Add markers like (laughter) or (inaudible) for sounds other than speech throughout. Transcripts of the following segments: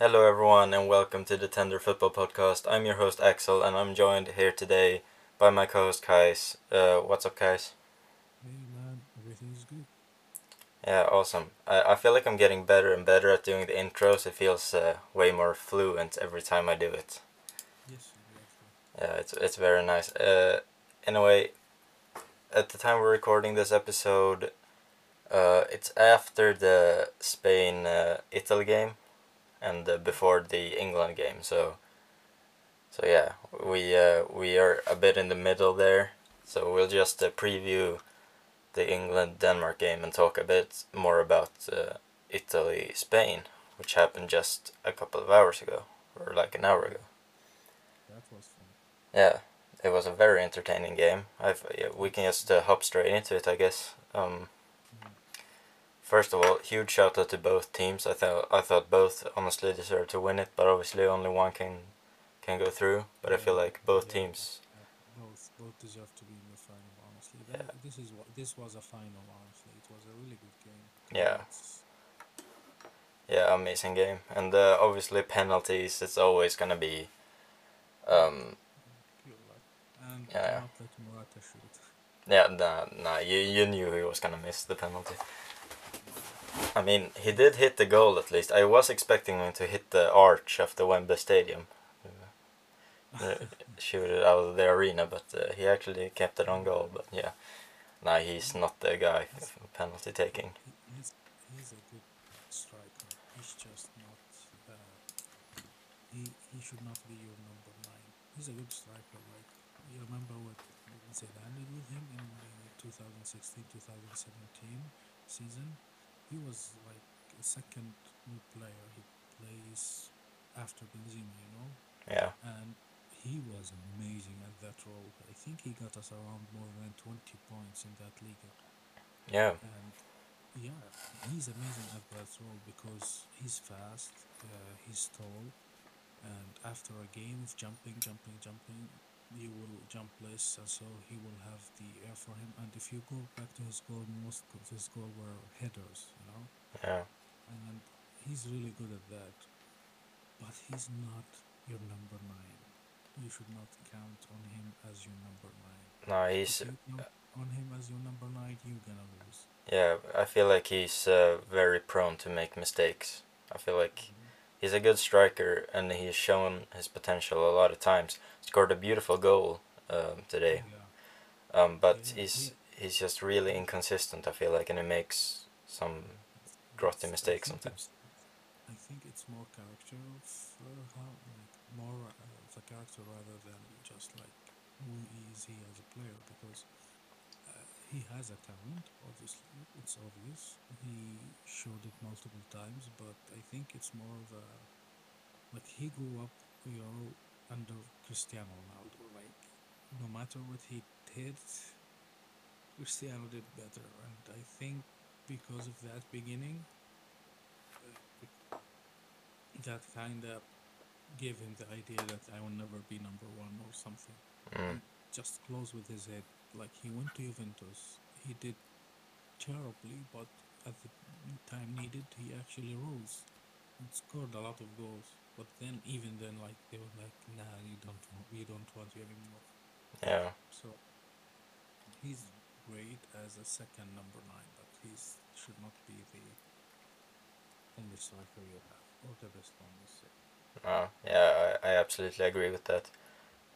Hello, everyone, and welcome to the Tender Football Podcast. I'm your host Axel, and I'm joined here today by my co-host Kais. Uh, what's up, Kais? Hey man, everything is good. Yeah, awesome. I, I feel like I'm getting better and better at doing the intros. It feels uh, way more fluent every time I do it. Yes. Yeah, it's it's very nice. Uh, anyway, at the time we're recording this episode, uh, it's after the Spain uh, Italy game, and uh, before the England game. So, so yeah, we uh, we are a bit in the middle there. So we'll just uh, preview the England Denmark game and talk a bit more about uh, Italy Spain, which happened just a couple of hours ago, or like an hour ago. That was fun. Yeah, it was a very entertaining game. I've, yeah, we can just uh, hop straight into it, I guess. Um, first of all, huge shout out to both teams. I thought I thought both honestly deserved to win it, but obviously only one can can go through. But I feel like both Yeah. teams. Uh, both both deserve to be in the final. Honestly, that, this is what this was a final. Honestly, it was a really good game. Yeah. Yeah, amazing game, and uh, obviously penalties. It's always gonna be. Um, Yeah. do not let Morata shoot. yeah, nah, nah. You you knew he was gonna miss the penalty. I mean, he did hit the goal at least. I was expecting him to hit the arch of the Wembley Stadium. uh, (laughs) shoot it out of the arena, but uh, he actually kept it on goal. But yeah, nah, he's not the guy for penalty taking. He, he's he's a good striker. He's just not. Uh, he he should not be your number nine. He's a good striker. Like you remember what Zidane did with him in the 2016-2017 season. He was like a second new player. He plays after Benzema, you know, Yeah, and he was amazing at that role. I think he got us around more than 20 points in that league yeah, and yeah, he's amazing at that role because he's fast, uh, he's tall, and after a game of jumping, jumping, jumping, you will jump less, and so he will have the air for him. And if you go back to his goal, most of his goal were headers, know, yeah, and he's really good at that. But he's not your number nine. You should not count on him as your number nine. no, If he's you count on him as your number nine, you're gonna lose. yeah. I feel like he's uh, very prone to make mistakes. I feel like he's a good striker, and he's shown his potential a lot of times. Scored a beautiful goal um, today. Yeah. Um, but Yeah, he's he- he's just really inconsistent. I feel like, and he makes some grotty mistakes sometimes. I think it's more character of uh, how like more uh, of a character rather than just like who is he as a player because uh, he has a talent. Obviously, it's obvious. He showed it multiple times, but I think it's more of a like he grew up, you know, under Cristiano Ronaldo. Like no matter what he did, Cristiano did better, and I think because of that beginning, that kind of gave him the idea that I will never be number one or something. Mm. Just close with his head. Like he went to Juventus, he did terribly, but at the time needed, he actually rose and scored a lot of goals. But then, even then, like they were like, "Nah, you don't, want, we don't want you anymore." Yeah, So he's great as a second number nine, but should not be the only striker you have or the best one. Let's say. uh, yeah, I, I absolutely agree with that.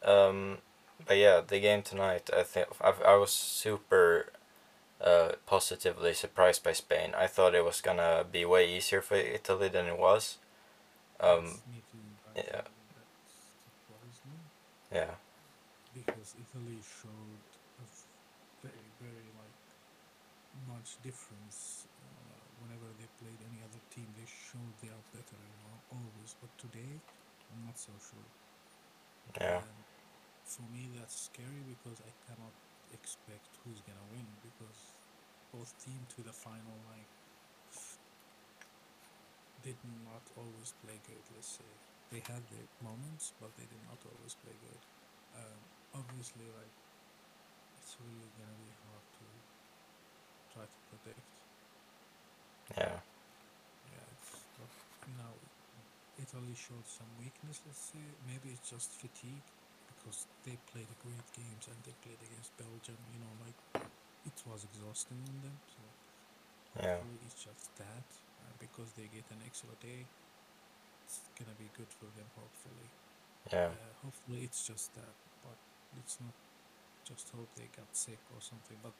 Um, but yeah, the game tonight, I think I, I was super uh, positively surprised by Spain. I thought it was gonna be way easier for Italy than it was. Um, too. Yeah. think that surprised me yeah, because Italy showed a v- very, very like much difference. Uh, whenever they played any other team, they showed they are better, you know, always. But today, I'm not so sure. yeah, And for me, that's scary because I cannot expect who's gonna win because both team to the final like did not always play good. Let's say they had their moments, but they did not always play good. Um, obviously, like it's really gonna be hard to try to predict. yeah, Yeah, it's but now Italy showed some weakness. Let's say maybe it's just fatigue because they played great games and they played against Belgium. You know, like it was exhausting on them. So Yeah. hopefully it's just that uh, because they get an extra day. It's gonna be good for them. Hopefully. Yeah. Uh, hopefully it's just that, but it's not. Just hope they got sick or something. But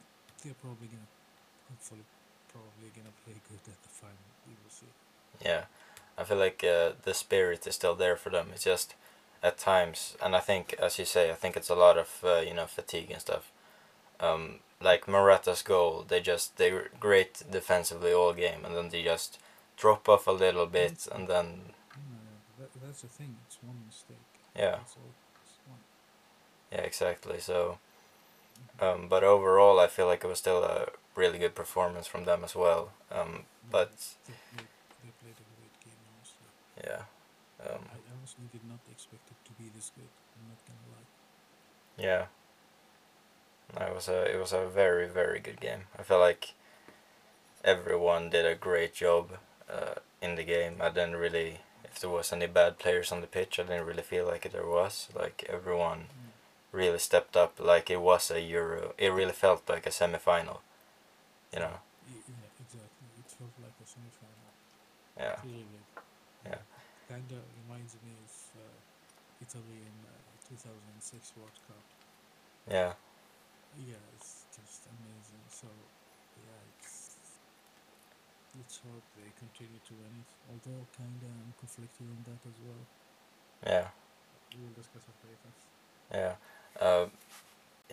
they're probably gonna, hopefully, probably gonna play good at the final. We will see. Yeah. I feel like uh, the spirit is still there for them. It's just at times, and I think, as you say, I think it's a lot of uh, you know fatigue and stuff. Um, like Morata's goal, they just they were great defensively all game, and then they just drop off a little bit, and then that, that's the thing. It's one mistake. yeah, That's all. It's one. yeah, exactly. So, um, but overall, I feel like it was still a really good performance from them as well. Um, but They played, they played a great game, honestly. yeah, um, I honestly did not expect it to be this good. I'm not gonna lie. Yeah. No, it was a it was a very very good game. I feel like everyone did a great job uh, in the game. I didn't really if there was any bad players on the pitch. I didn't really feel like there was. Like everyone Mm. really stepped up. Like it was a Euro. It really felt like a semi final. You know. Yeah, exactly. It felt like a semi-final. Yeah. Really good. Yeah. Kinda reminds me of uh, Italy in uh, 2006 World Cup. Yeah. Yeah, it's just amazing. So, yeah, it's. Let's hope they continue to win it. Although, kinda, I'm conflicted on that as well. Yeah. We will discuss it later. Yeah. Uh,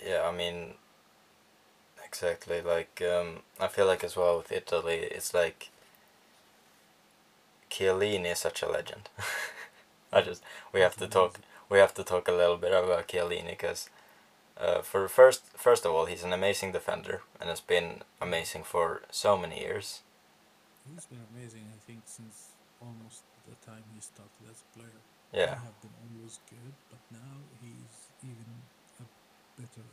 yeah, I mean, exactly. Like, um, I feel like as well with Italy, it's like Chiellini is such a legend. (laughs) I just we have to talk. We have to talk a little bit about Chiellini because, uh, for first first of all, he's an amazing defender and has been amazing for so many years. He's been amazing, I think, since almost the time he started as a player. Yeah. He have been always good, but now he's even a better.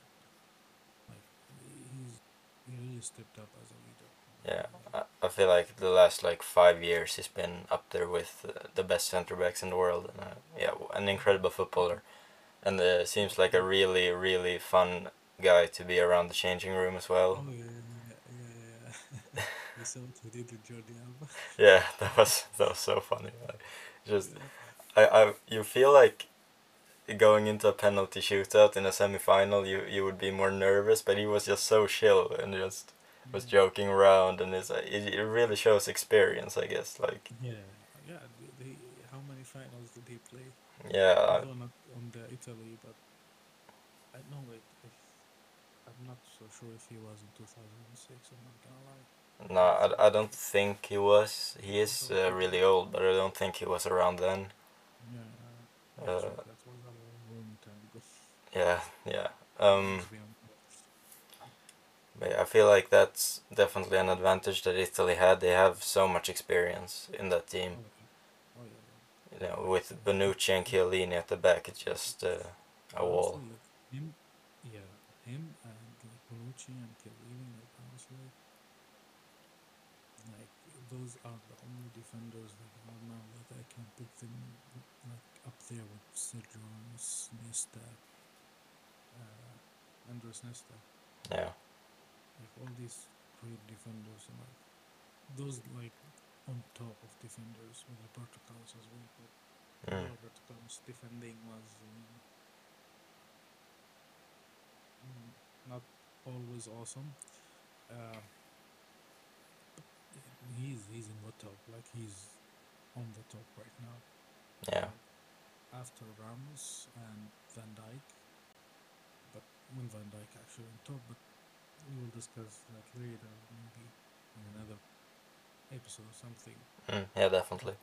He's he really stepped up as a leader. Yeah, I, I feel like the last like five years he's been up there with uh, the best centre backs in the world. And, uh, yeah, an incredible footballer, and uh, seems like a really really fun guy to be around the changing room as well. Oh yeah, yeah, yeah, yeah. you (laughs) what he did with Jordi Alba. Yeah, (laughs) that was that was so funny. Like, just I, I you feel like going into a penalty shootout in a semi final you you would be more nervous, but he was just so chill and just was joking around and it's, uh, it, it really shows experience I guess like Yeah, yeah. how many finals did he play? yeah I- Although not on the Italy, but I know it. If, I'm not so sure if he was in 2006. I'm not gonna lie. No, I, I don't think he was. He is uh, really old, but I don't think he was around then. Yeah, uh, Uh, actually, that was a long time ago. Yeah, yeah. Um, but I feel like that's definitely an advantage that Italy had. They have so much experience in that Oh, team. Oh, yeah. You know, with Bonucci and Chiellini at the back, it's just uh, a wall. Him, yeah, him and like Bonucci and Chiellini, like honestly, like those are the only defenders that are now that I can put them like up there with Sergio Ramos, Andres Nesta, Yeah, like all these great defenders, and like those like on top of defenders with the Portugals as well. But mm. Roberto's defending was um, not always awesome. Uh, he's he's in the top, like he's on the top right now. yeah, After Ramos and Van but when Van Dijk actually on top, but we will discuss that later, maybe in another episode or something. mm. yeah, definitely.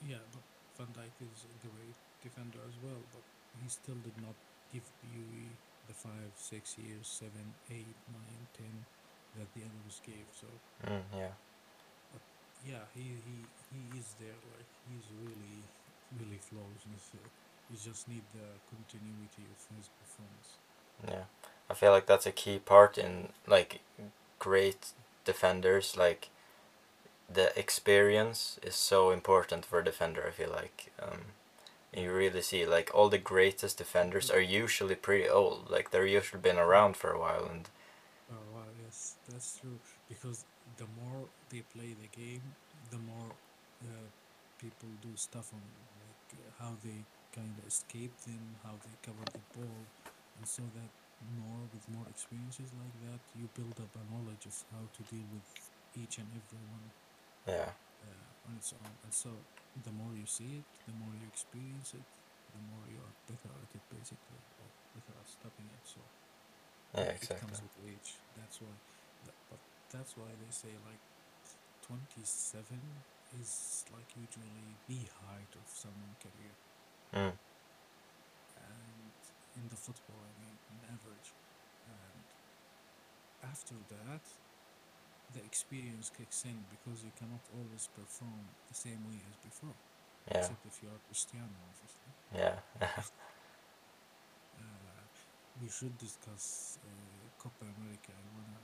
Yeah, but Van Dijk is a great defender as well, but he still did not give Yui the five, six years, seven, eight, nine, ten that the others gave. So Mm, yeah, yeah, he he, he is there. Like he's really really flows. He's, uh, he just need the continuity of his performance. Yeah. I feel like that's a key part in like great defenders. Like the experience is so important for a defender. I feel like um, you really see like all the greatest defenders are usually pretty old. Like they're usually been around for a while, and Oh wow, yes, that's true. Because the more they play the game, the more uh, people do stuff on like uh, how they kind of escape them, how they cover the ball, and so that more with more experiences like that, you build up a knowledge of how to deal with each and every one yeah, uh, on its own. And so the more you see it, the more you experience it, the more you are better at it, basically, or better at stopping it. So yeah, it comes with age. That's why, that, but that's why they say like twenty-seven is like usually the height of someone's career, Mm. In the football, I mean, on average, and after that, the experience kicks in because you cannot always perform the same way as before, Yeah, except if you are Cristiano, obviously. yeah, (laughs) Uh, we should discuss uh, Copa America. I wanna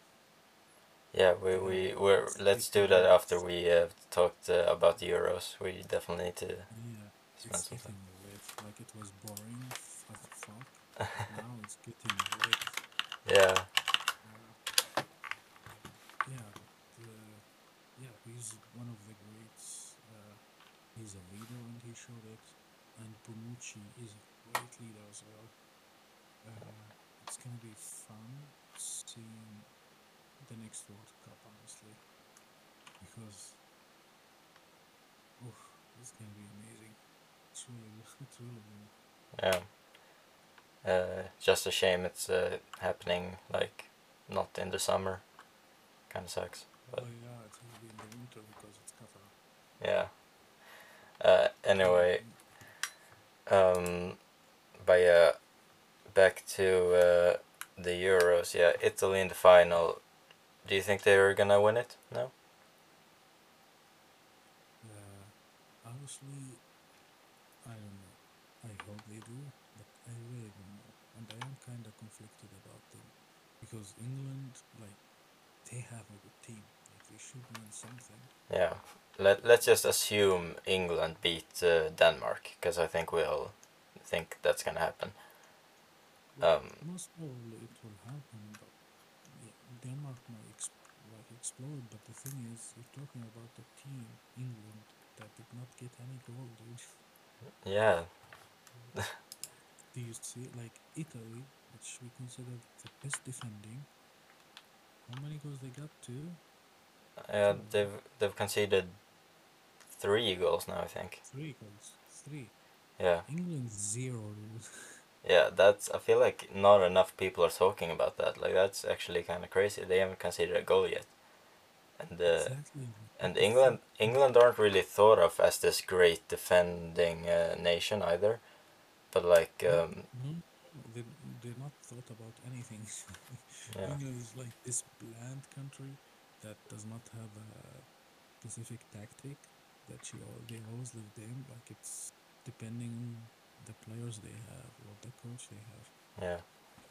yeah. We we we're let's do that after we have talked uh, about the Euros. We definitely need to. Yeah, Spend it's some getting late. Like it was boring fuck. Now it's getting late. Yeah, Uh, yeah, uh, yeah, he's one of the greats. Uh, he's a leader, and he showed it. And Bonucci is a great leader as well. Uh, it's gonna be fun seeing the next World Cup, honestly, because oof, it's gonna be amazing. It's really, (laughs) it's really good. yeah. Uh, just a shame it's uh, happening like not in the summer. Kind of sucks. But Oh yeah, it's gonna be in the winter because it's yeah. Uh, anyway, um, but yeah, back to uh, the Euros. Yeah, Italy in the final. Do you think they are gonna win it? No. Uh, honestly, I don't know. I hope they do, but I really don't know. And I am kind of conflicted about them because England, like, they have a good team. Like, they should win something. Yeah. Let Let's just assume England beat uh, Denmark because I think we all think that's gonna happen. Well, Um, most probably it will happen, but yeah, Denmark might ex- like explode. But the thing is, you're talking about a team, England, that did not get any goal, dude. Yeah. Do you see, like Italy, which we consider the best defending? How many goals they got? Two, Yeah. They've they've conceded three goals now. I think. three goals, three. Yeah. England zero. (laughs) Yeah. That's. I feel like not enough people are talking about that. Like that's actually kind of crazy. They haven't conceded a goal yet. And uh, exactly. and England England aren't really thought of as this great defending uh, nation either. But like um, they're not thought about anything. (laughs) yeah England is like this bland country that does not have a specific tactic that you al- they always live in. Like it's depending on the players they have or the coach they have. yeah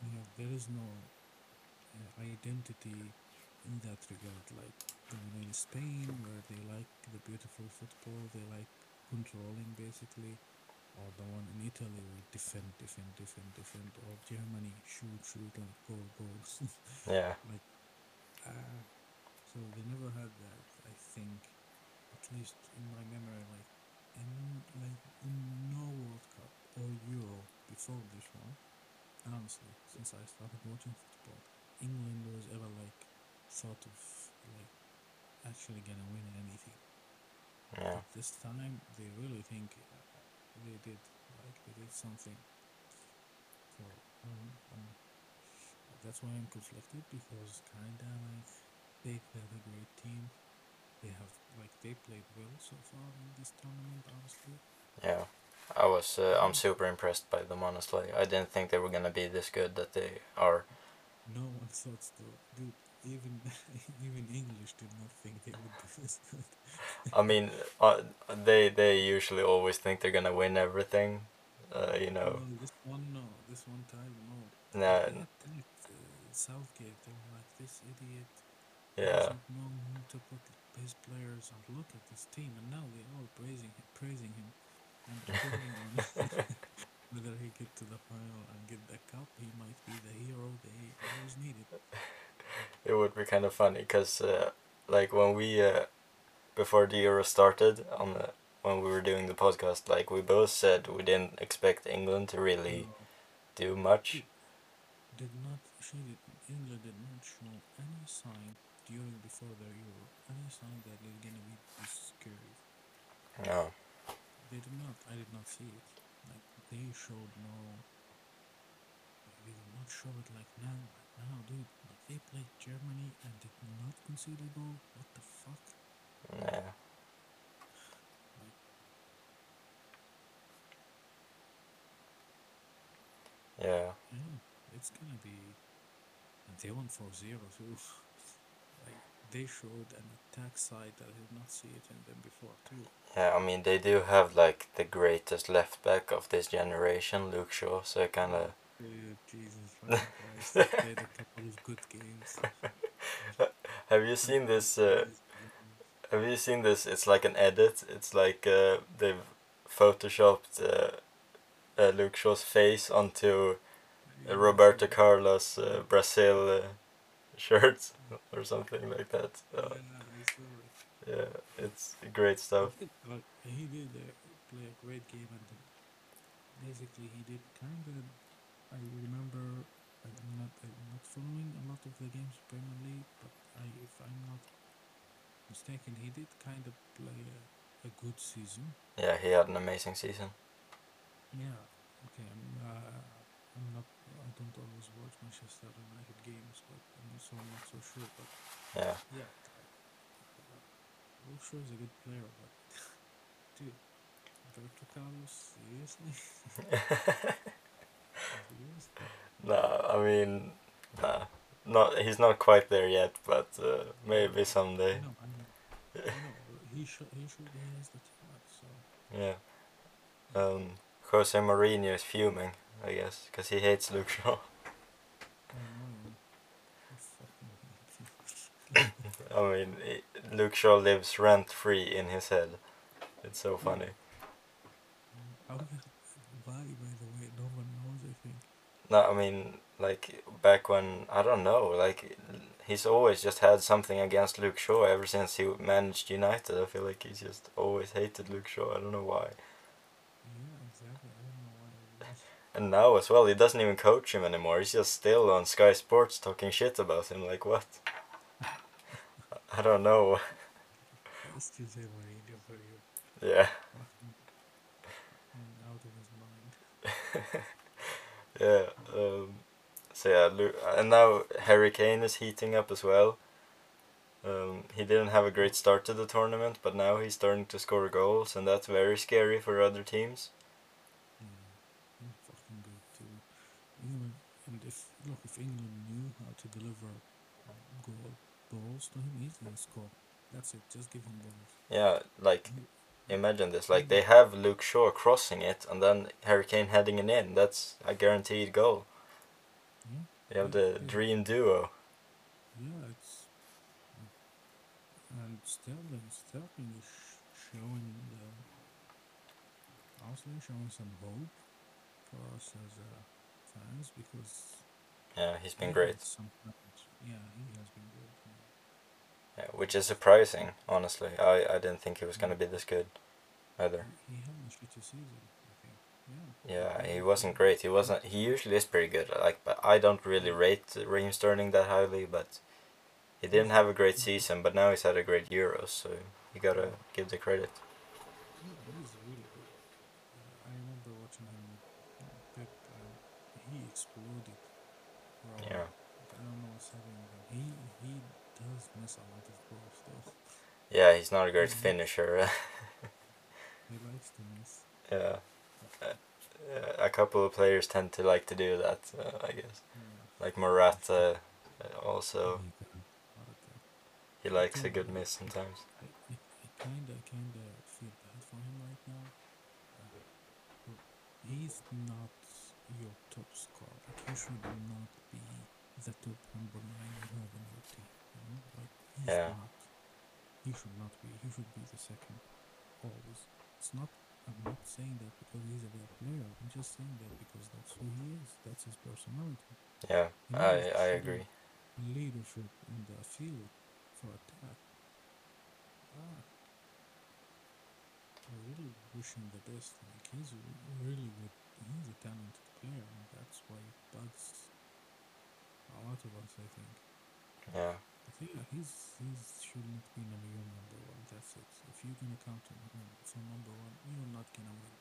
Yeah, there is no uh, identity in that regard. Like in Spain, where they like the beautiful football, they like controlling basically, or the one in Italy where defend, defend, defend, defend, or Germany shoot, shoot, and goal, goals. (laughs) yeah like, uh, so they never had that. I think, at least in my memory, like, in like in no World Cup or Euro before this one. Honestly, since I started watching football, England was ever like thought of like actually gonna win anything. yeah But this time they really think they did like they did something. So um, um, that's why I'm conflicted because kinda like they have a great team. They have like they played well so far in this tournament. Honestly, yeah. I was uh, I'm super impressed by them honestly. I didn't think they were gonna be this good that they are. no one thought so. Dude, even (laughs) even English did not think they would be this good. (laughs) I mean, uh, they they usually always think they're gonna win everything. Uh, you know. This one no, this one time no. No. Uh, Southgate. They were like this idiot. Yeah. doesn't know who to put his players and look at this team, and now they're all praising him, praising him, and depending on (laughs) whether he get to the final and get the cup, he might be the hero they always needed. It would be kind of funny because, uh, like, when we, uh, before the Euro started, on the, when we were doing the podcast, like, we both said we didn't expect England to really Uh, do much. did not did England did not show any sign during before the Euro any sign that they're gonna be this scary. No. They did not. I did not see it. Like they showed no. They did not show it like now. Oh, like now, dude. They played Germany and did not concede a goal. What the fuck? Yeah. Like Yeah. yeah, it's gonna be. And they won 4 0 too. like they showed an attack side that I did not see it in them before too. Yeah, I mean, they do have, like, the greatest left back of this generation, Luke Shaw, so it kind of. Dude, Jesus Christ! They played a couple of good games. Have you seen this? Uh, have you seen this? It's like an edit. It's like uh, they've photoshopped uh, uh, Luke Shaw's face onto Roberto Carlos uh, Brazil uh, (laughs) shirts or something like that. Yeah, I yeah, it's great stuff. He did play a great game, and basically he did kind of. I remember I'm not I'm not following a lot of the games Premier League, but I, if I'm not mistaken, he did kind of play a, a good season. Yeah, he had an amazing season. Yeah. Okay. I'm, uh, I'm not. I don't always watch Manchester United games, but I'm so I'm not so sure. But Yeah, yeah, Luke Shaw is a good player, but (laughs) dude, Roberto Carlos, seriously? (laughs) (laughs) nah, I mean, nah, not he's not quite there yet, but uh, maybe I someday. know, I know, I know. He should, he should, he has the talent. So Yeah. Um, Jose Mourinho is fuming, I guess, because he hates Luke Shaw. I know. I fucking hate him. I mean, Luke Shaw lives rent free in his head. It's so funny. Why, by the way, no one knows. I think. No, I mean, like back when I don't know, like he's always just had something against Luke Shaw ever since he managed United. I feel like he's just always hated Luke Shaw. I don't know why. Yeah, exactly. I don't know why. And now as well, he doesn't even coach him anymore. He's just still on Sky Sports talking shit about him. Like what? (laughs) I don't know. Let's just say Mourinho for you. Yeah, out of his mind. (laughs) yeah. Um, so yeah, Lu- and now Harry Kane is heating up as well. Um, he didn't have a great start to the tournament, but now he's starting to score goals, and that's very scary for other teams. Yeah, fucking good too. England, and if look, if England knew how to deliver goal balls to him, he's gonna score. That's it. Just give him balls. Yeah, like imagine this: like they have Luke Shaw crossing it, and then Harry Kane heading it in. That's a guaranteed goal. Yeah, You have the yeah. dream duo. yeah, it's and Sterling, Sterling is showing the also showing some hope for us as uh, fans because Yeah, he's been he great. Some, yeah, he has been good. Which is surprising, honestly. I, I didn't think he was gonna be this good, either. He had season, I think. Yeah. Yeah, he wasn't great. He wasn't. He usually is pretty good. Like, but I don't really rate Raheem Sterling that highly. But he didn't have a great season. But now he's had a great Euros, so you gotta give the credit. Yeah, he's really good. Uh, I remember watching him with uh, Pep, and he exploded. Bro. Yeah. I don't know what's happening with him. He he does miss a lot of goals though. Yeah, he's not a great Mhm. finisher. (laughs) He likes to miss. yeah. Uh, a couple of players tend to like to do that. Uh, I guess. Yeah. Like Morata, uh, also my God, what a guy. he likes a good miss sometimes. I, I, I kinda kinda feel bad for him right now. Uh, he's not your top scorer. Like he should not be the top number nine have in your team. You know, like Yeah. not. he should not be. He should be the second always. It's not. I'm not saying that because he's a bad player. I'm just saying that because that's who he is. That's his personality. Yeah, He I I agree. Leadership in the field for attack. Ah, I really wish him the best. Like he's a really good. He's a talented player, and that's why it bugs a lot of us. I think. Yeah, But yeah, he's he's shouldn't be number your number one. That's it. If you're gonna count him for number one, you're not gonna win.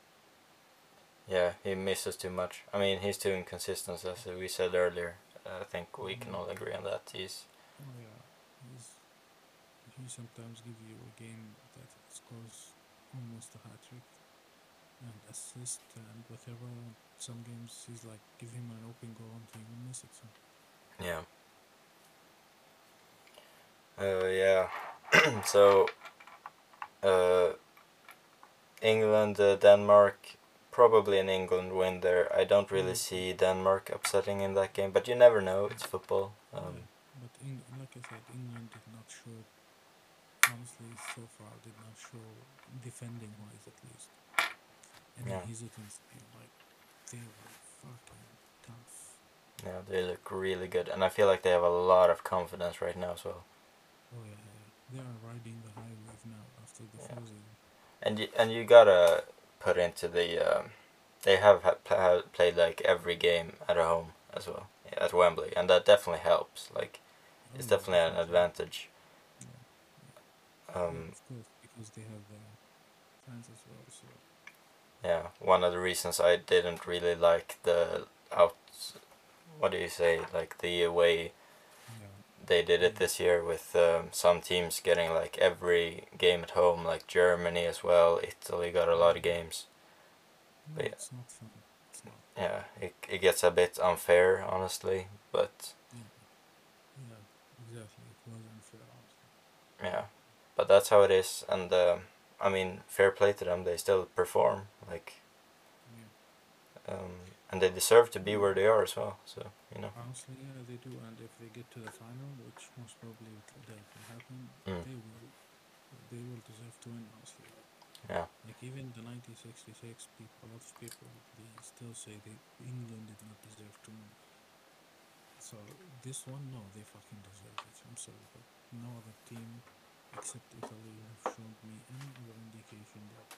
yeah, he misses too much. I mean, he's too inconsistent, as we said earlier. I think we can all agree on that. He's Oh yeah, he's he sometimes give you a game that scores almost a hat trick and assist and whatever. Some games he's like give him an open goal and he will miss it. So yeah. Uh, yeah. (clears throat) so, uh, England, uh, Denmark, probably an England win there. I don't really Mm. see Denmark upsetting in that game, but you never know. It's football. Um, yeah. But Eng- like I said, England did not show. Honestly, so far did not show defending wise at least. Any Yeah. hesitance, like they were fucking tough. yeah, they look really good, and I feel like they have a lot of confidence right now as well. Oh yeah, yeah. they are riding the high wave now after the Yeah. frozen. And you, and you gotta put into the um, they have ha- pl- ha- played like every game at home as well at Wembley, and that definitely helps. Like it's Oh, definitely an advantage. Yeah. Um, yeah, of course, because they have the fans as well. So yeah, one of the reasons I didn't really like the out, what do you say, like the away they did it this year with um, some teams getting like every game at home, like Germany as well. Italy got a lot of games. But yeah. it's not fun. It's not. Yeah, it it gets a bit unfair, honestly, but Yeah, yeah, exactly. It was unfair. Honestly. yeah, but that's how it is, and um, I mean, fair play to them. They still perform, like, um, and they deserve to be where they are as well. So you know, Honestly, yeah, they do. And if they get to the final, which most probably will- that will happen, Mm. they will. They will deserve to win. Honestly. yeah, Like even the 1966 people, a lot of people, they still say that England did not deserve to win. So this one, no, they fucking deserve it. I'm sorry, but no other team except Italy have shown me any other indication that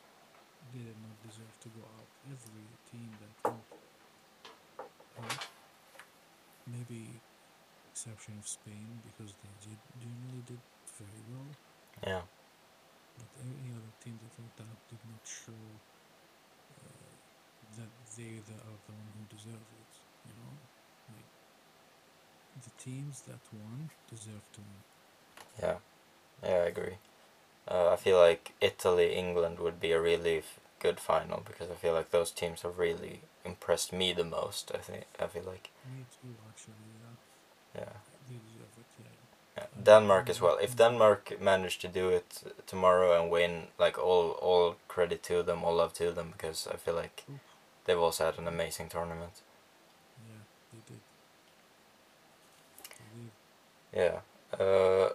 they did not deserve to go out. Every team that went maybe exception of Spain because they did, generally did very well. yeah, But any other team that went out did not show uh, that they the, are the one who deserve it. You know, like the teams that won deserve to win. yeah, yeah. I agree. Uh, I feel like Italy, England would be a really f- good final because I feel like those teams have really impressed me the most. I think I feel like Me too, actually. Yeah, yeah. they deserve it. Yeah. Yeah, Denmark as well. If Denmark managed to do it tomorrow and win, like all all credit to them, all love to them, because I feel like they've also had an amazing tournament. Yeah. They did. Yeah. Uh,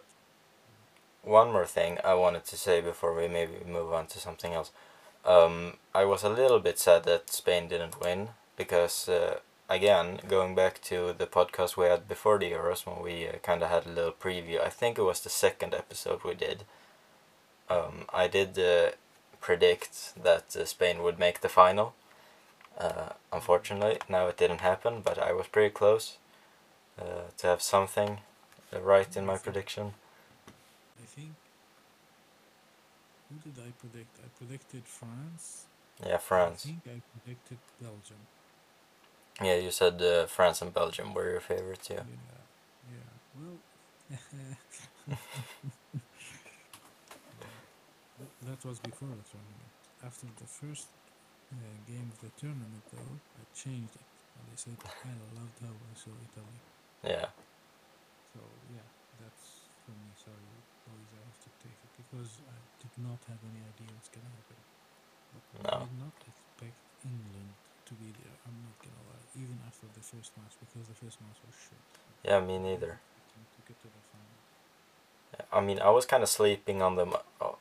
one more thing I wanted to say before we maybe move on to something else. Um, I was a little bit sad that Spain didn't win because, uh, again, going back to the podcast we had before the Euros when we uh, kind of had a little preview, I think it was the second episode we did. Um, I did uh, predict that uh, Spain would make the final. Uh, unfortunately, now it didn't happen, but I was pretty close uh, to have something right in my prediction. I think. Who did I predict? I predicted France. Yeah, France. I think I predicted Belgium. Yeah, you said uh, France and Belgium were your favorites. Yeah. Yeah, yeah. Well, (laughs) that was before the tournament. After the first uh, game of the tournament, though, I changed it. And I said, I loved how I saw Italy. Yeah. So, yeah, that's for me. Sorry, boys, I have to take it because I did not have any idea what's going to happen. No. I did not expect England to be there. I'm not going to lie. Even after the first match, because the first match was shit. Yeah, me neither. To get to the final. I mean, I was kind of sleeping on them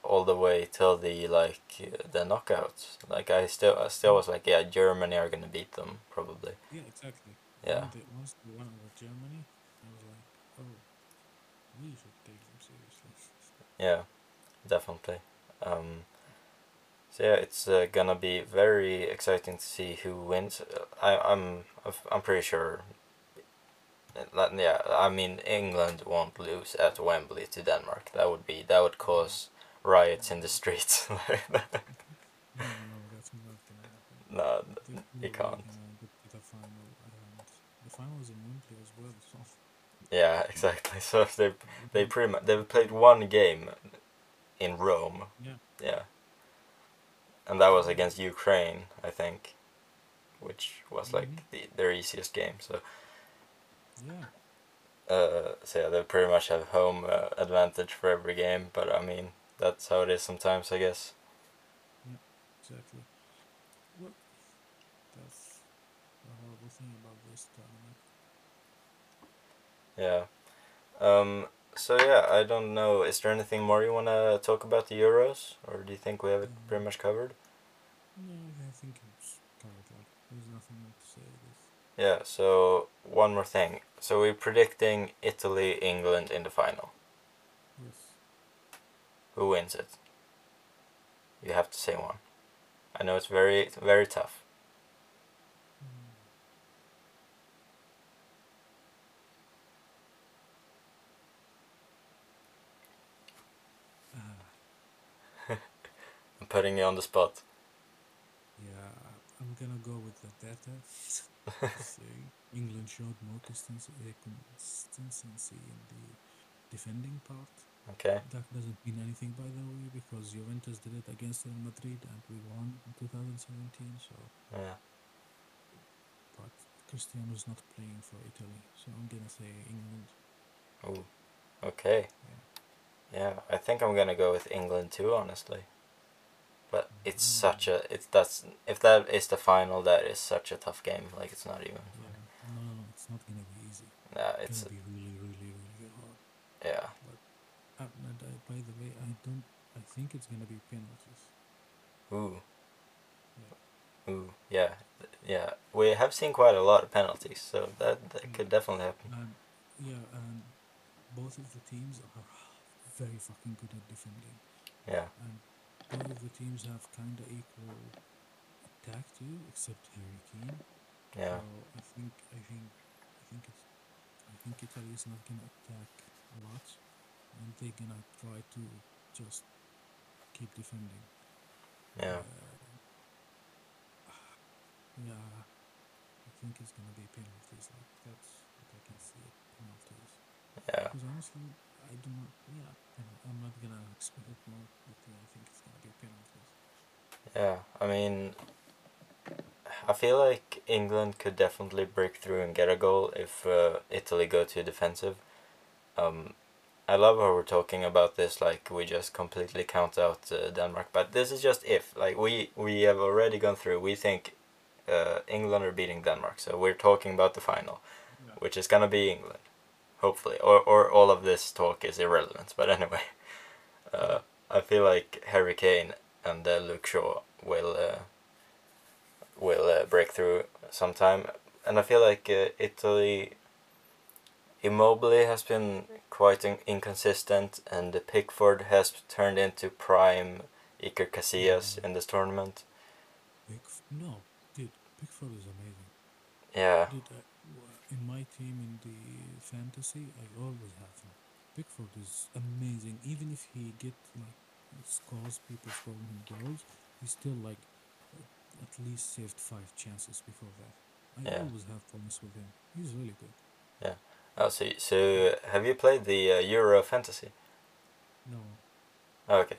all the way till the like uh, the knockouts. Like I still, I still was like, yeah, Germany are gonna beat them probably. Yeah, exactly. Yeah, Once they, once they won over Germany, I was like, oh, we should take them seriously. yeah, definitely. Um, so yeah, it's uh, gonna be very exciting to see who wins. I, I'm, I'm pretty sure. that- Yeah, I mean England won't lose at Wembley to Denmark. That would be that would cause riots in the streets. no, (laughs) (laughs) no, that's not gonna happen. no, They're you can't. gonna get to the final, and the final is in Wembley as well. So Yeah, (laughs) exactly. So if they they pretty much they've played one game in Rome. Yeah. Yeah. And that was against Ukraine, I think, which was like Mhm. the, their easiest game. So yeah, uh, so yeah, they pretty much have home uh, advantage for every game. But I mean, that's how it is sometimes, I guess. exactly. Well, that's the horrible thing about this tournament. Yeah. Um. So yeah, I don't know. Is there anything more you wanna talk about the Euros, or do you think we have it pretty much covered? No, I think it's covered. There's nothing more to say. This. Yeah, so one more thing. So we're predicting Italy England in the final. Yes. Who wins it? You have to say one. I know it's very very tough. I'm putting you on the spot. yeah, I'm gonna go with the data. (laughs) England showed more consistency, uh, consistency in the defending part. Okay. That doesn't mean anything, by the way, because Juventus did it against Real Madrid and we won in 2017. So, Yeah. but Cristiano's not playing for Italy, so I'm gonna say England. Ooh. Okay. Yeah, I think I'm gonna go with England too, honestly. But it's Mm. such a it's that's if that is the final, that is such a tough game. Like it's not even. Yeah, no, no, no, it's not gonna be easy. Nah, It's it's gonna be really, really, really hard. yeah. Uh, and I, by the way, I don't. I think it's gonna be penalties. Ooh. Ooh. Yeah. Yeah. We have seen quite a lot of penalties, so that that could definitely happen. And yeah, and both of the teams are very fucking good at defending, Yeah. and both of the teams have kind of equal attack too, except Harry Kane. Yeah. So I think I think I think it's I think Italy is not gonna attack a lot, and they're gonna try to just keep defending. Yeah. Uh, yeah, I think it's gonna be penalties. Like that's what I can see. Penalties. Yeah. Because honestly, I do not. Yeah, I'm not gonna expect more, but yeah, I think it's gonna be penalties. Yeah, I mean, I feel like England could definitely break through and get a goal if uh, Italy go too defensive. Um, I love how we're talking about this like we just completely count out uh, Denmark, but this is just if like we we have already gone through. We think uh, England are beating Denmark, so we're talking about the final, Yeah. which is gonna be England, hopefully, or or all of this talk is irrelevant. But anyway, uh, I feel like Harry Kane and uh, Luke Shaw will uh, will uh, break through sometime, and I feel like uh, Italy. Immobile has been quite in- inconsistent, and Pickford has turned into prime Iker Casillas in this tournament. Pickf- no, dude, Pickford is amazing. Yeah, Dude, I, in my team in the fantasy, I always have him. Pickford is amazing. Even if he get like scores, people scoring him goals, he still like at least saved five chances before that. I Yeah. always have promise with him. He's really good. Yeah. Oh, so so have you played the uh, Euro Fantasy? No, Oh, okay,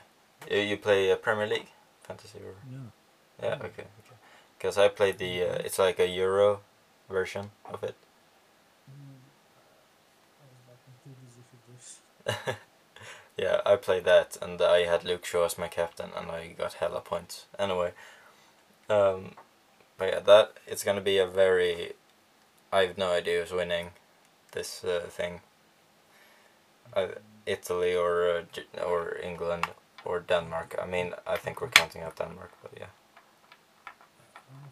you, you play uh, Premier League Fantasy or yeah. yeah okay okay because I played the uh, it's like a Euro version of it. Mm, I was like too busy for this. (laughs) yeah, I played that and I had Luke Shaw as my captain and I got hella points anyway. Um, but yeah, that it's gonna be a very. I have no idea who's winning this uh, thing. I Italy or uh, or England or Denmark. I mean, I think we're counting out Denmark, but yeah. Uh,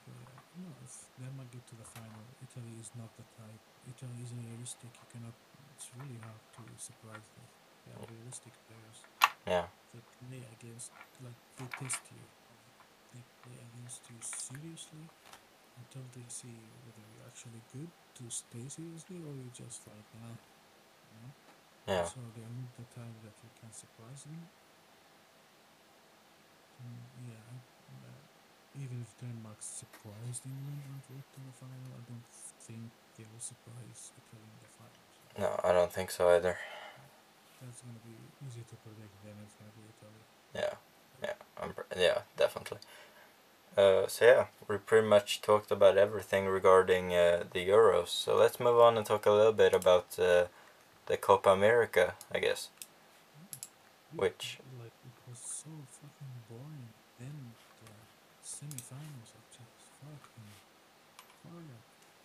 Denmark get to the final, Italy is not the type. Italy is realistic. You cannot. It's really hard to surprise them. They are realistic players. Yeah. They play against, like they test you. They play against you seriously until they see whether you're actually good to stay seriously or you're just like, nah. You know? Yeah. So they need the time that you can surprise them. Mm, yeah, I, uh, even if Denmark surprised England and went to the final, I don't think they will surprise Italy in the final. No, I don't think so either. that's gonna be easy to predict. Then it's gonna be Italy. Yeah. Yeah. I'm, yeah. Definitely. Uh, so yeah, we pretty much talked about everything regarding uh, the Euros. So let's move on and talk a little bit about uh, the Copa America, I guess. Yeah, Which- like it was so fucking boring. Then the semi-finals are just fucking fire.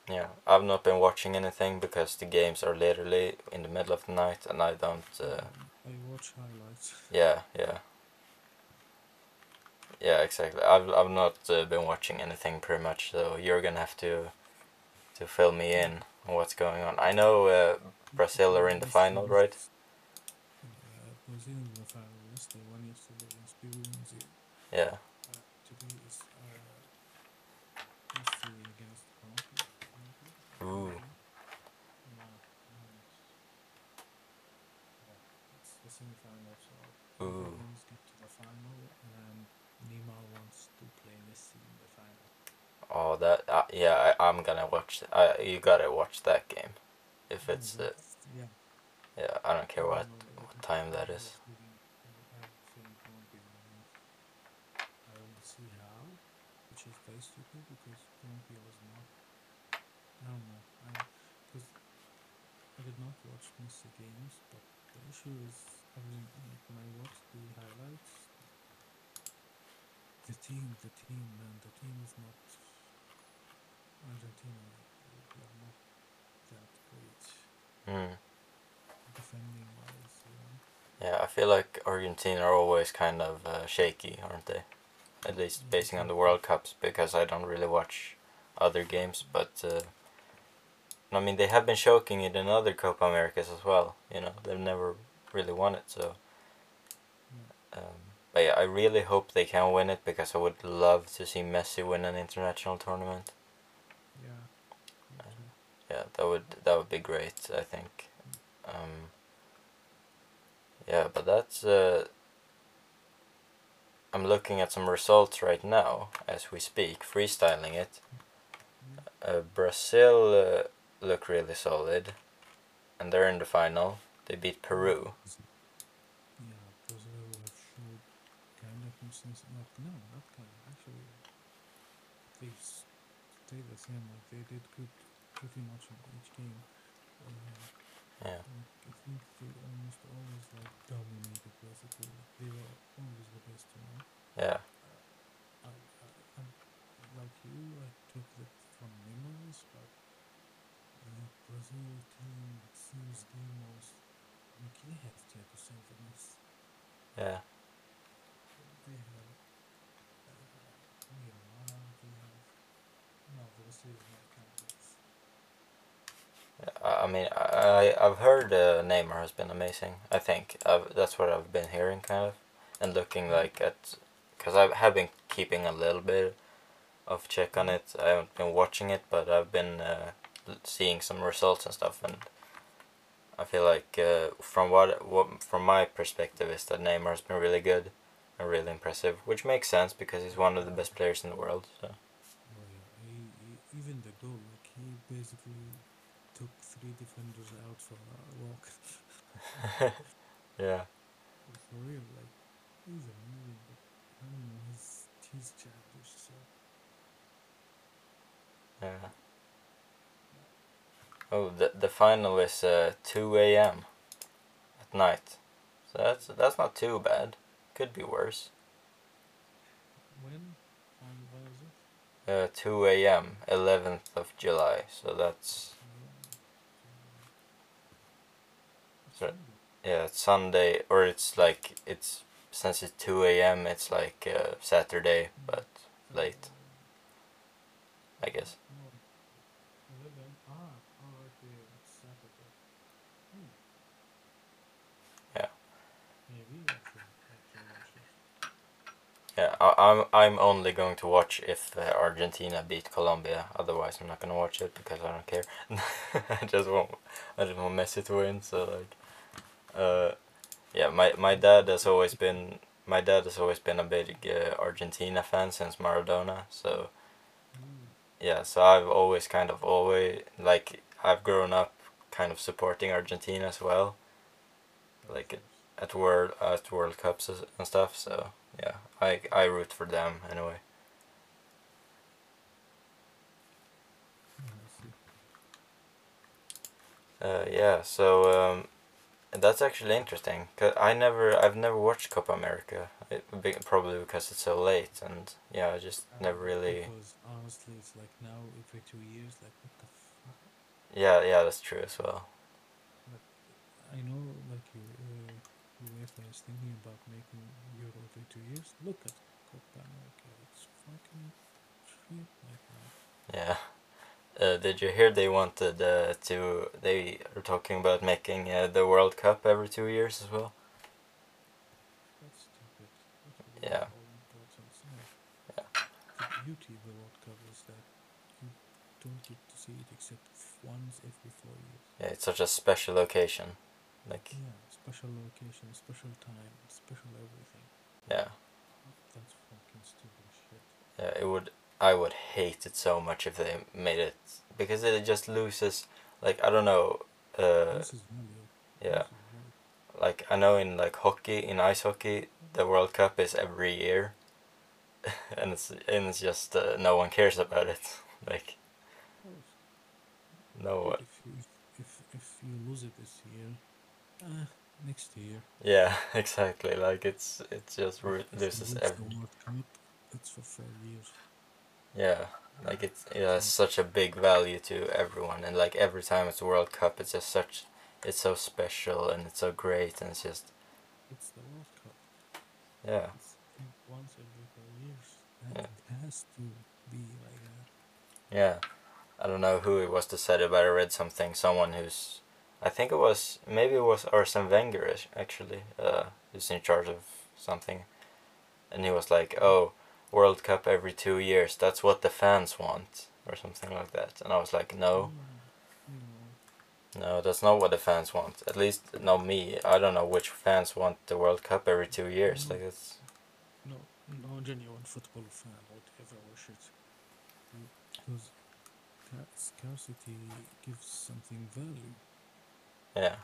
Yeah, I've not been watching anything because the games are literally in the middle of the night, and I don't. Uh, I watch highlights. yeah, yeah, yeah, exactly. I've I've not uh, been watching anything pretty much, so you're gonna have to to fill me in on what's going on. I know uh, Brazil are in the final, right? Uh, Brazil in the final. Yes, they won yesterday. Yeah, Uh, today is uh, history against Colombia. Colombia? Ooh. Yeah, and yeah, it's the semi-final, so Ooh. Netherlands get to the final, and Neymar wants to play Messi in the final. Oh that uh, yeah, I, I'm gonna watch. I you gotta watch that game, if it's uh, yeah. yeah. I don't care what I don't know, what time that it is. I think Colombia will win. I will see how, which is very stupid because Colombia was not. I don't know. I because I did not watch Messi games, but the issue is I mean, when I watched the highlights, the team, the team, man, the team is not Argentina. Like, are not that great Hmm. defending wise, you know. Yeah, I feel like Argentina are always kind of uh, shaky, aren't they? At least basing on the. World Cups, because I don't really watch other games. But uh, I mean, they have been choking it in other Copa Americas as well. You know, they've never really won it. So, um, but yeah, I really hope they can win it because I would love to see Messi win an international tournament. Yeah. that would that would be great. I think. Um, yeah, but that's. Uh, I'm looking at some results right now as we speak, freestyling it. Uh, Brazil uh, look really solid, and they're in the final. They beat Peru. They the same. Like, they did pretty much in each game. Uh, Yeah, like, I think they almost always like dominated. Basically, they were always the best. You know. yeah, I, I, I'm like you. I took it from memories, but the Brazil team seems the most. Have Thiago Silva. That's yeah, they have uh, have no, Brazil is not. I mean, I I've heard uh, Neymar has been amazing. I think I've, that's what I've been hearing, kind of, and looking like at, because I have been keeping a little bit of check on it. I haven't been watching it, but I've been uh, seeing some results and stuff, and I feel like uh, from what what from my perspective is that Neymar has been really good and really impressive, which makes sense because he's one of the best players in the world. So he, he, even the goal, like he basically three defenders out for a walk. (laughs) yeah, for real, like he's amazing. But I don't know, he's he's childish. So yeah. Oh, the the final is uh, two a.m. at night, so that's that's not too bad. Could be worse. when on when is it? Uh, two a.m. eleventh of July. So that's Uh, Yeah, it's Sunday or it's like it's since it's two a.m. It's like uh, Saturday, but late, I guess. No, 11. Right here. It's Saturday. Yeah. Yeah, I'm I'm only going to watch if uh, Argentina beat Colombia. Otherwise, I'm not gonna watch it because I don't care. (laughs) I just want I just want Messi to win. So like, uh, yeah, my my dad has always been my dad has always been a big uh, Argentina fan since Maradona. So yeah, so I've always kind of always like I've grown up kind of supporting Argentina as well Like at world at World Cups and stuff. So yeah, I I root for them anyway. Yeah, Uh, yeah, so um, that's actually interesting. Cause I never, I've never watched Copa America. It, probably because it's so late, and yeah, I just Uh, never really. Because honestly, it's like now every two years, like what the fuck? Yeah, yeah, that's true as well. I know, like you, uh, UEFA is thinking about making Euro every two years. Look at Copa America; it's fucking shit right now. Yeah. Uh, did you hear they wanted uh, to? They are talking about making uh, the World Cup every two years as well. That's stupid. That Yeah. make all importance. No. Yeah. The beauty of the World Cup is that you don't get to see it except once every four years. Yeah, it's such a special location, Like, Yeah, special location, special time, special everything. yeah, That's fucking stupid shit. yeah, it would. I would hate it so much if they made it because it just loses. Like I don't know. Uh, this is value. yeah. This is value. like I know in like hockey, in ice hockey, the World Cup is every year, (laughs) and it's and it's just uh, no one cares about it. (laughs) like no, If you if if you lose it this year, uh, next year. yeah, (laughs) exactly. Like it's it's just ru- loses every World Cup, it's for four years. Yeah. Like it's it has such a big value to everyone, and like every time it's a World Cup, it's just such it's so special and it's so great, and it's just It's the World Cup. yeah, It's once every four years. And Yeah. It has to be like that. yeah. I don't know who it was that said it, but I read something. Someone who's, I think it was maybe it was Arsene Wenger ac- actually, uh, who's in charge of something, and he was like, "Oh, World Cup every two years. That's what the fans want, or something like that." And I was like, "No, No. no, that's not what the fans want. At least not me. I don't know which fans want the World Cup every two years. Like it's No, no genuine football fan would ever wish it. Because scarcity gives something value. yeah,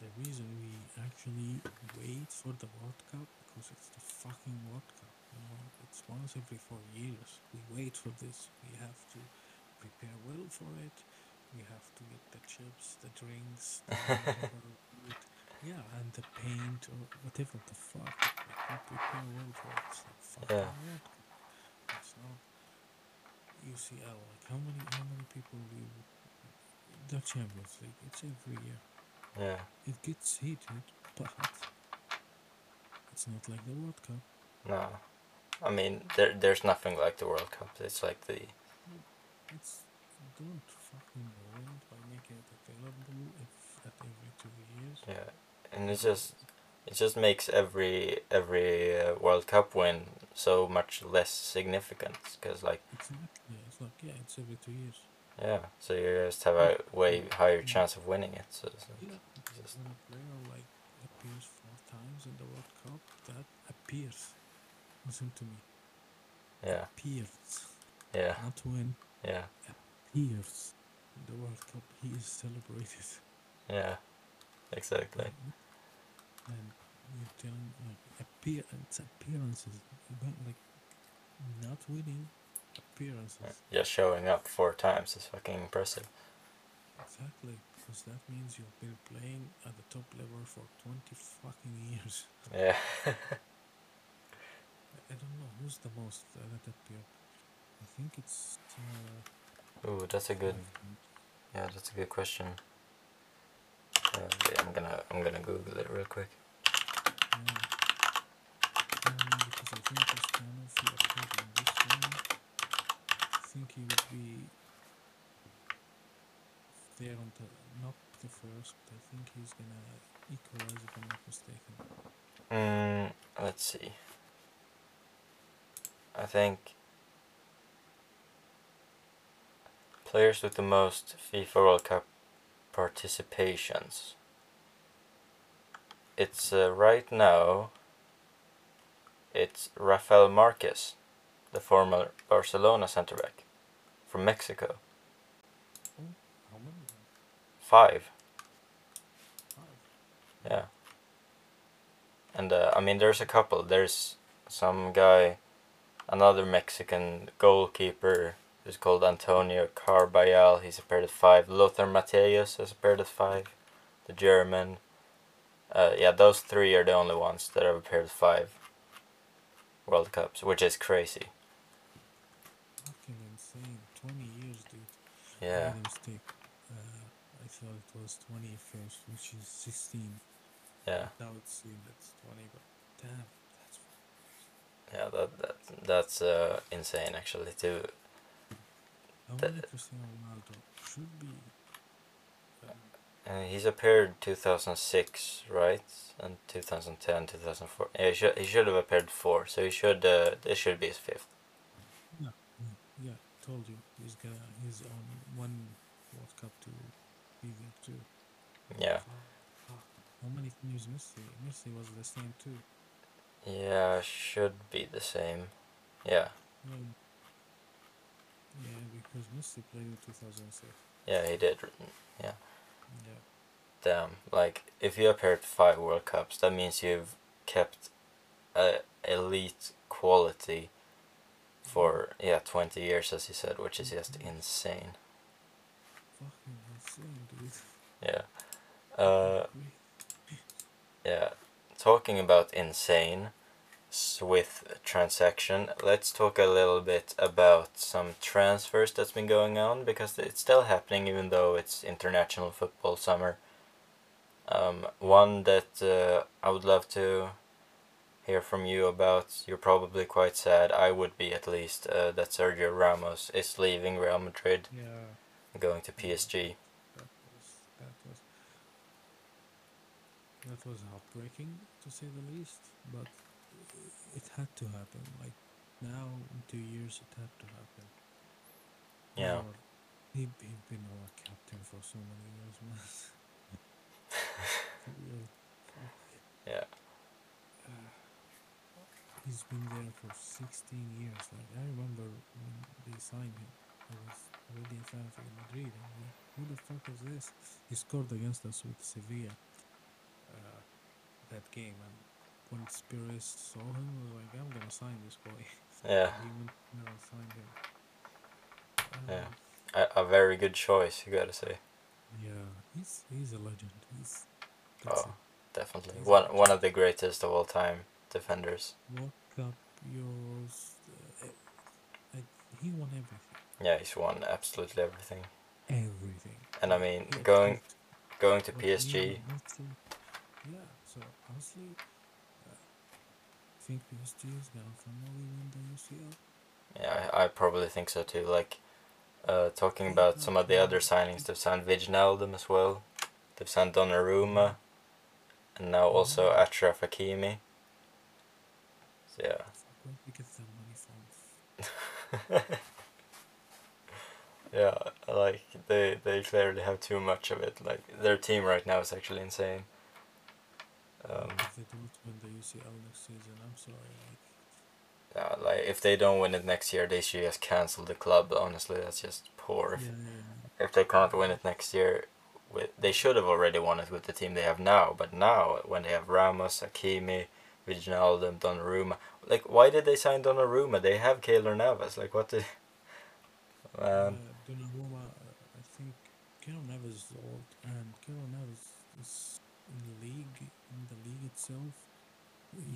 the reason we actually wait for the World Cup because it's the fucking World Cup. It's once every four years. We wait for this. We have to prepare well for it. We have to get the chips, the drinks, the whatever we eat. yeah, and the paint or whatever the fuck. We prepare well for it. It's fucking Yeah. Cup. It's not UCL. Uh, like how many how many people do the Champions League? It's every year. yeah, It gets heated, but it's not like the World Cup. no. I mean, there there's nothing like the World Cup. It's like the It's don't fucking it by making it available if at every two years. yeah, and it's just it just makes every every uh, World Cup win so much less significant because like Exactly. It's like yeah, it's every two years. yeah, so you just have a way higher chance of winning it. So it's like, Yeah. just- when a player like appears four times in the World Cup, that appears. Listen to me. yeah, Appears. yeah, Not win. yeah, Appears. In the World Cup, he is celebrated. yeah, exactly. And you're telling like appear it's appearances. But like not winning appearances. Just showing up four times is fucking impressive. Exactly. Because that means you've been playing at the top level for twenty fucking years. Yeah, (laughs) I, don't know who's the most uh, that appeared. I think it's uh, ooh, that's a good yeah, that's a good question. Uh, yeah, I'm gonna I'm gonna Google it real quick. Yeah. Um, because I think this kind of he appeared in this one. I think he would be there on the not the first, but I think he's gonna equalize if I'm not mistaken. Mm, let's see. I think players with the most FIFA World Cup participations. It's uh, right now. It's Rafael Marquez, the former Barcelona centre back from Mexico. Five. Yeah. And uh, I mean, there's a couple. There's some guy, another Mexican goalkeeper who's called Antonio Carbajal. He's appeared at five. Lothar Matthäus has appeared at five. The German. Uh, yeah, those three are the only ones that have appeared at five World Cups, which is crazy. Fucking insane. 20 years, dude. Yeah. made a mistake. Uh, I thought it was 20 first, which is 16. Yeah. Now it's it's 20, but damn, Yeah, that, that that's uh, insane actually too. how That- many should be. Um, Uh, he's appeared 2006, right? And 2010, 2004. Yeah, he should he should have appeared four, so he should uh, this should be his fifth. yeah, yeah, told you he's gonna he's on one World Cup to be there too. Yeah, ah, how many times Messi? Messi was the same too. Yeah, should be the same. Yeah, Yeah, yeah, because Messi played in 2006. yeah, he did. Yeah, Yeah, damn. Like if you appeared five World Cups, that means you've kept a elite quality for hmm. yeah 20 years, as he said, which is hmm. just insane. fucking insane, dude. Yeah. (laughs) Uh, Yeah, talking about insane Swift transaction, let's talk a little bit about some transfers that's been going on because it's still happening even though it's international football summer. Um, one that uh, I would love to hear from you about. You're probably quite sad. I would be at least. Uh, that Sergio Ramos is leaving Real Madrid, Yeah, going to PSG. that was that was that was heartbreaking to say the least, but it had to happen. Like now, in two years, it had to happen. Yeah. Our- he he been our captain for so many years, man. For real. Fuck. Yeah. Uh, (sighs) he's been there for 16 years. Like I remember when they signed him, I was already a fan of Madrid. And like, who the fuck is this? He scored against us with Sevilla uh, that game, and when Spurs saw him, was like, I'm gonna sign this boy. (laughs) Yeah, there and signed him. Yeah. A, a very good choice, you gotta say. yeah, he's he's a legend. He's Oh, definitely one one of the greatest of all time defenders. it. World Cup, Euros, uh, he won everything. Yeah, he's won absolutely everything. Everything. And I mean, going going to PSG. Yeah, so honestly, uh, I think PSG is gonna finally win the UCL. Yeah, I, I probably think so too. Like, uh, talking about some of the other signings, they've signed Wijnaldum as well. They've signed Donnarumma, and now also Achraf Hakimi. So yeah. Fuck, Where we get the money from? (laughs) Yeah, like they they clearly have too much of it. Like their team right now is actually insane. Um, if they don't win the UCL next season, I'm sorry. Like, yeah, like if they don't win it next year, they should just cancel the club. Honestly, that's just poor. yeah, If, yeah, if they can't win it next year, with they should have already won it with the team they have now. But now, when they have Ramos, Hakimi, Wijnaldum, Donnarumma, like why did they sign Donnarumma? They have Keylor Navas. Like what the? (laughs) yeah. Man, uh, Donnarumma, I think Keylor Navas is old, and Keylor Navas is in the league, in the league itself.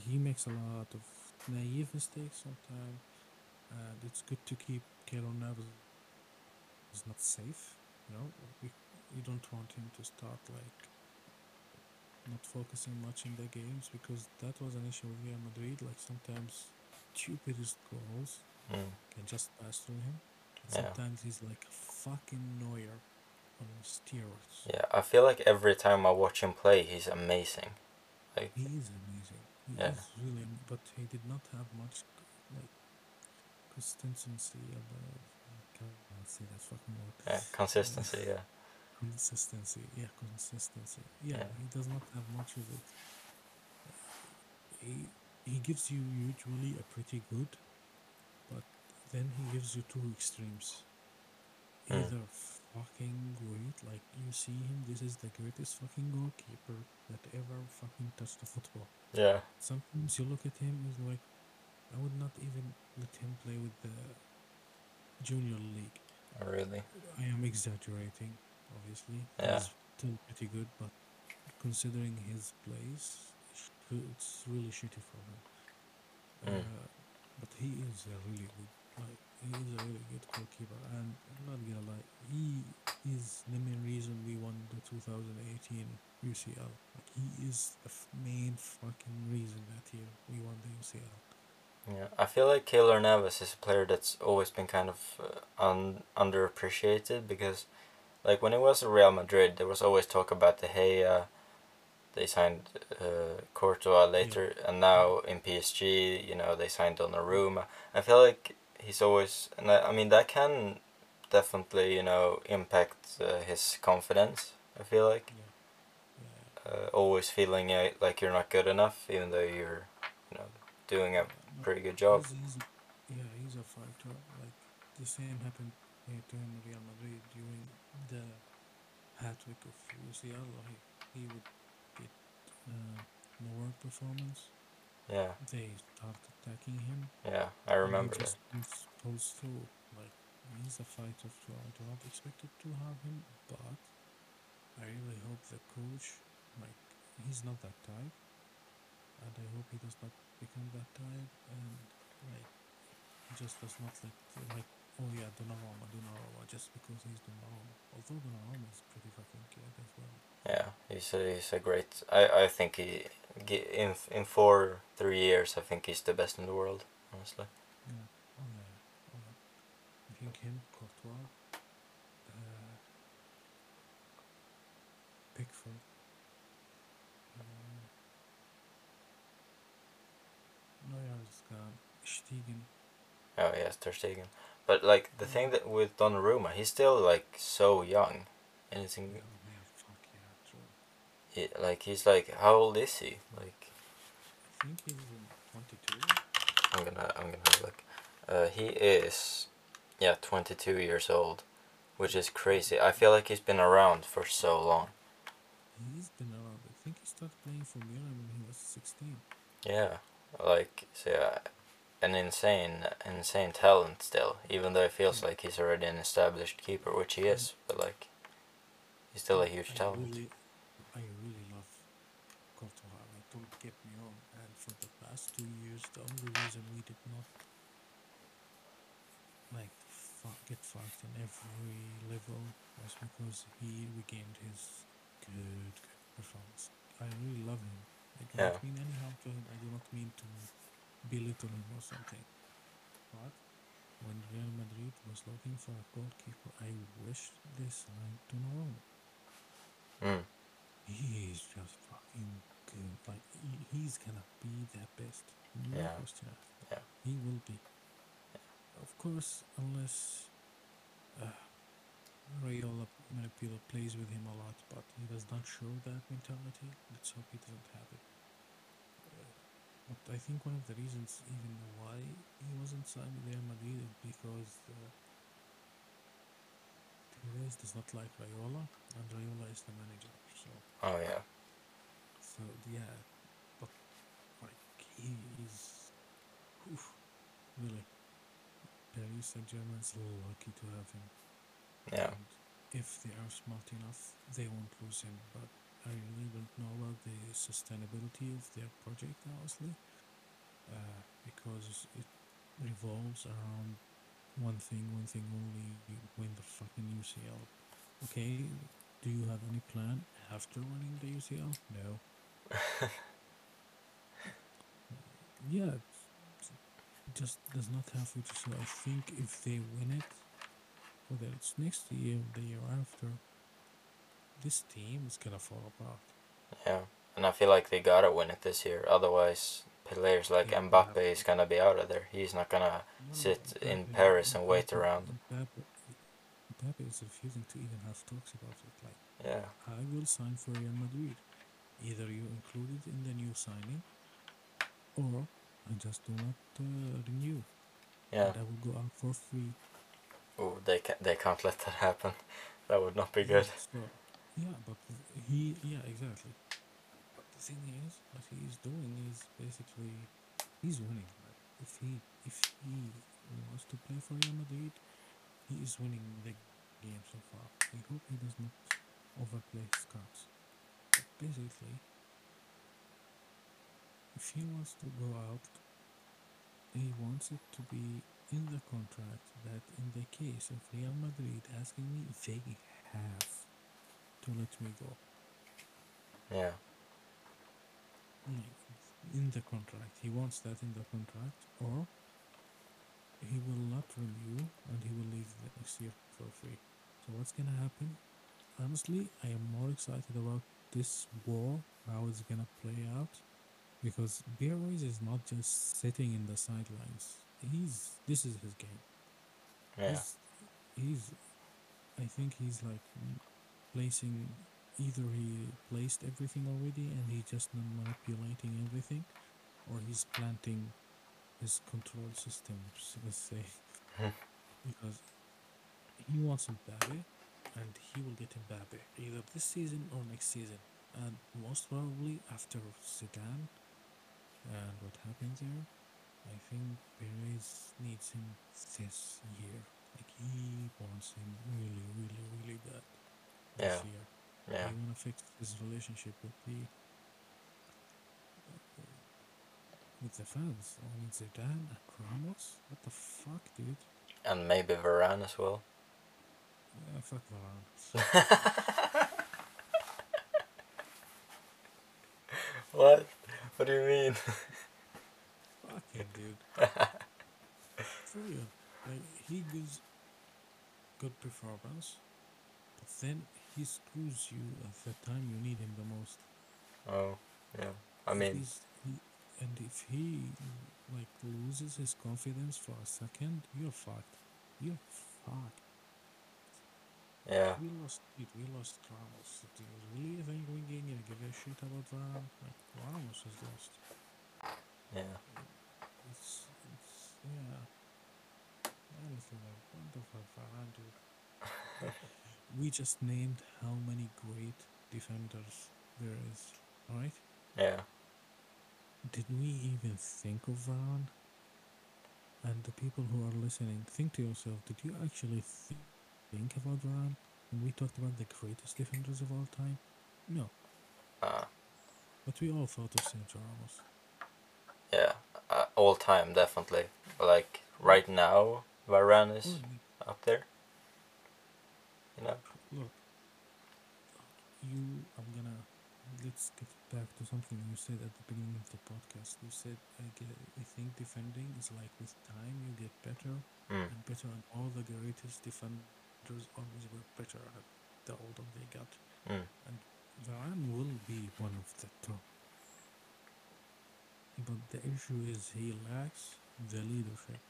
He makes a lot of naive mistakes sometimes, and it's good to keep Keylor Navas is not safe. You know, we we don't want him to start like not focusing much in the games because that was an issue with Real Madrid. Like sometimes stupidest goals Mm. can just pass through him. Yeah. sometimes he's like a fucking Neuer on steroids. Yeah, I feel like every time I watch him play, he's amazing. Like, He is amazing. He Yeah. is really, but he did not have much like consistency about. I can't say that fucking word. yeah, consistency. Yeah, Consistency, yeah, consistency. Yeah, Yeah. he does not have much of it. He he gives you usually a pretty good, but then he gives you two extremes. Either mm. Fucking great, like you see him, this is the greatest fucking goalkeeper that ever fucking touched the football. yeah, Sometimes you look at him, he's like, I would not even let him play with the junior league. really. I am exaggerating, obviously. Yeah. He's still pretty good, but considering his place, it's really shitty for him. Mm. Uh, but he is a really good, like, he is a really good goalkeeper, and I'm not gonna lie, he is the main reason we won the 2018 UCL. Like, he is the f- main fucking reason that year we won the UCL. Yeah, I feel like Keylor Navas is a player that's always been kind of uh, un- underappreciated because, like, when he was Real Madrid, there was always talk about the hey, uh, they signed uh, Courtois later, and now in PSG, you know, they signed Donnarumma. I feel like he's always, and I, I mean, that can definitely, you know, impact uh, his confidence. I feel like Yeah. uh, always feeling uh, like you're not good enough, even though you're, you know, doing a yeah. pretty good job. He's, he's, yeah, he's a fighter. Like the same happened to him in Real Madrid during the hat trick of UCL. Like he would get uh, more performance. Yeah. They start attacking him. Yeah, I remember he that. just pulls, pulls. Like he's a fighter. So I do not expect it to have him, but I really hope the coach, like, he's not that type, and I hope he does not become that type, and like, he just does not let like, oh yeah, Donnarumma, Donnarumma, just because he's Donnarumma. Although Donnarumma is pretty fucking good as well. Yeah, he's a, he's a great. I, I think he in in four three years. I think he's the best in the world. Honestly. Yeah. Oh yeah. Oh, yeah. I think him, Courtois, uh, Pickford. Uh, gone. Stegen. Oh yes, Ter Stegen. But like the thing that with Donnarumma, he's still like so young, and it's Yeah, in, yeah, fuck yeah, true. he, like he's like how old is he? Like I think he's twenty-two. I'm gonna I'm gonna have a look. Uh, he is, yeah, twenty two years old, which is crazy. I feel like he's been around for so long. He's been around. I think he started playing for Milan when he was 16. Yeah, like so yeah, an insane insane talent still. Even though it feels like he's already an established keeper, which he is, but like he's still a huge I talent. Really, I really love Courtois. Don't get me wrong. And for the past two years, the only reason we did not like get fucked in every level was because he regained his good, good performance. I really love him. I do Yeah. not mean any harm to him. I do not mean belittle him or something. But when Real Madrid was looking for a goalkeeper, I wish they signed Donnarumma. Mm. He is just fucking good. Like he, he's gonna be the best. No Yeah. question. Yeah. He will be. Of course, unless uh, Raiola Manipula plays with him a lot, but he does not show that mentality. Let's hope he doesn't have it. But I think one of the reasons even why he wasn't signed with Real Madrid is because uh, Perez does not like Raiola, and Raiola is the manager. So Oh yeah. so yeah, but like he is, oof, really. Paris Saint Germain's lucky to have him. Yeah. And if they are smart enough, they won't lose him. But I really don't know about the sustainability of their project, honestly, uh, because it revolves around one thing, one thing only: win the fucking UCL. Okay, do you have any plan after winning the UCL? No. (laughs) yeah, just does not have future. So I think if they win it, whether it's next year, or the year after, this team is gonna fall apart. Yeah, and I feel like they gotta win it this year. Otherwise, players like Yeah, Mbappe is gonna be out of there. He's not gonna No, sit in Mbappe- Paris and wait Mbappe- around. Mbappe, Mbappe is refusing to even have talks about it. Like, Yeah, I will sign for Real Madrid. Either you include it in the new signing, or I just do not uh, renew. yeah. And I will go out for free. Oh, they can they can't let that happen. (laughs) That would not be good. So, yeah, but he, yeah, exactly. But the thing is, what he is doing is basically, he's winning. Like, if he, if he wants to play for Real Madrid, he is winning the game so far. I hope he does not overplay his cards. But basically, if he wants to go out, he wants it to be in the contract that in the case of Real Madrid asking me, they have to let me go. Yeah, in the contract. He wants that in the contract, or he will not renew and he will leave the next year for free. So what's gonna happen? Honestly, I am more excited about this war, how it's gonna play out, because Perez is not just sitting in the sidelines. He's this is his game. yeah, He's, he's I think he's like placing either he placed everything already and he's just manipulating everything, or he's planting his control systems, let's say, Hmm. because he wants Mbappe and he will get Mbappe either this season or next season, and most probably after Zidane and what happened there. I think Perez needs him this year. Like he wants him really, really, really bad this Yeah. year. yeah. He wanna fix his relationship with the uh, with the fans. I mean Zidane and Ramos. What the fuck, dude? And maybe Varane as well. Yeah, fuck Varane. (laughs) What? What do you mean? Fuck him, dude. (laughs) For real. Like he gives good performance, but then he screws you at the time you need him the most. Oh, yeah. I mean, he, and if he like loses his confidence for a second, you're fucked. You're fucked. yeah, We lost it. We lost Ramos. Do you really think we gonna give a shit about Varane? Like Ramos is lost. yeah, It's, it's yeah. Honestly, like what the fuck, Varane, dude. (laughs) we just named how many great defenders there is. Alright? yeah. Did we even think of Varane? And the people who are listening, think to yourself, did you actually thi- think about Varane when we talked about the greatest defenders of all time? No. Uh, But we all thought of Sergio Ramos. yeah. Uh, all time, definitely. Like, right now, Varane is Well, up there. You know? Look, you, I'm gonna, let's get back to something you said at the beginning of the podcast. You said, I, get, I think defending is like with time you get better Mm. and better, and all the greatest defenders always were better at the older they got. Mm. And Varane will be one of the top. But the issue is he lacks the leadership.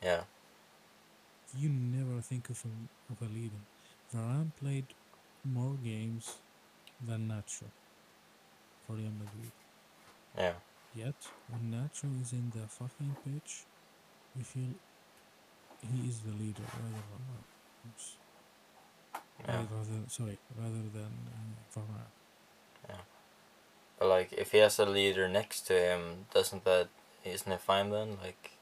Yeah, You never think of him of a leader. Varane played more games than Nacho for Real Madrid. yeah, Yet, when Nacho is in the fucking pitch, you feel he is the leader rather than yeah. Rather, sorry, rather than uh, Varane. But like, if he has a leader next to him, doesn't that isn't it fine then? Like,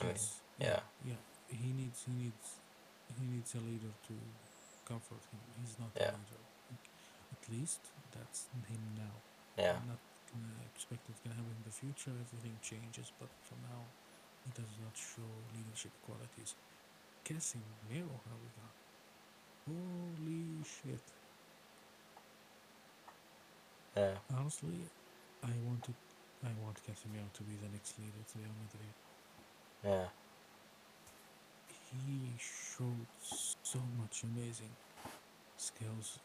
I mean, yeah. Yeah. He needs. He needs. He needs a leader to comfort him. He's not Yeah. a leader. At least that's him now. yeah, I'm not gonna expect it's gonna happen in the future. Everything changes, but for now, he does not show leadership qualities. Casemiro, however, holy shit! Yeah. Honestly, I wanted, I want Casemiro to be the next leader to Real Madrid. Yeah. He showed so much amazing skills,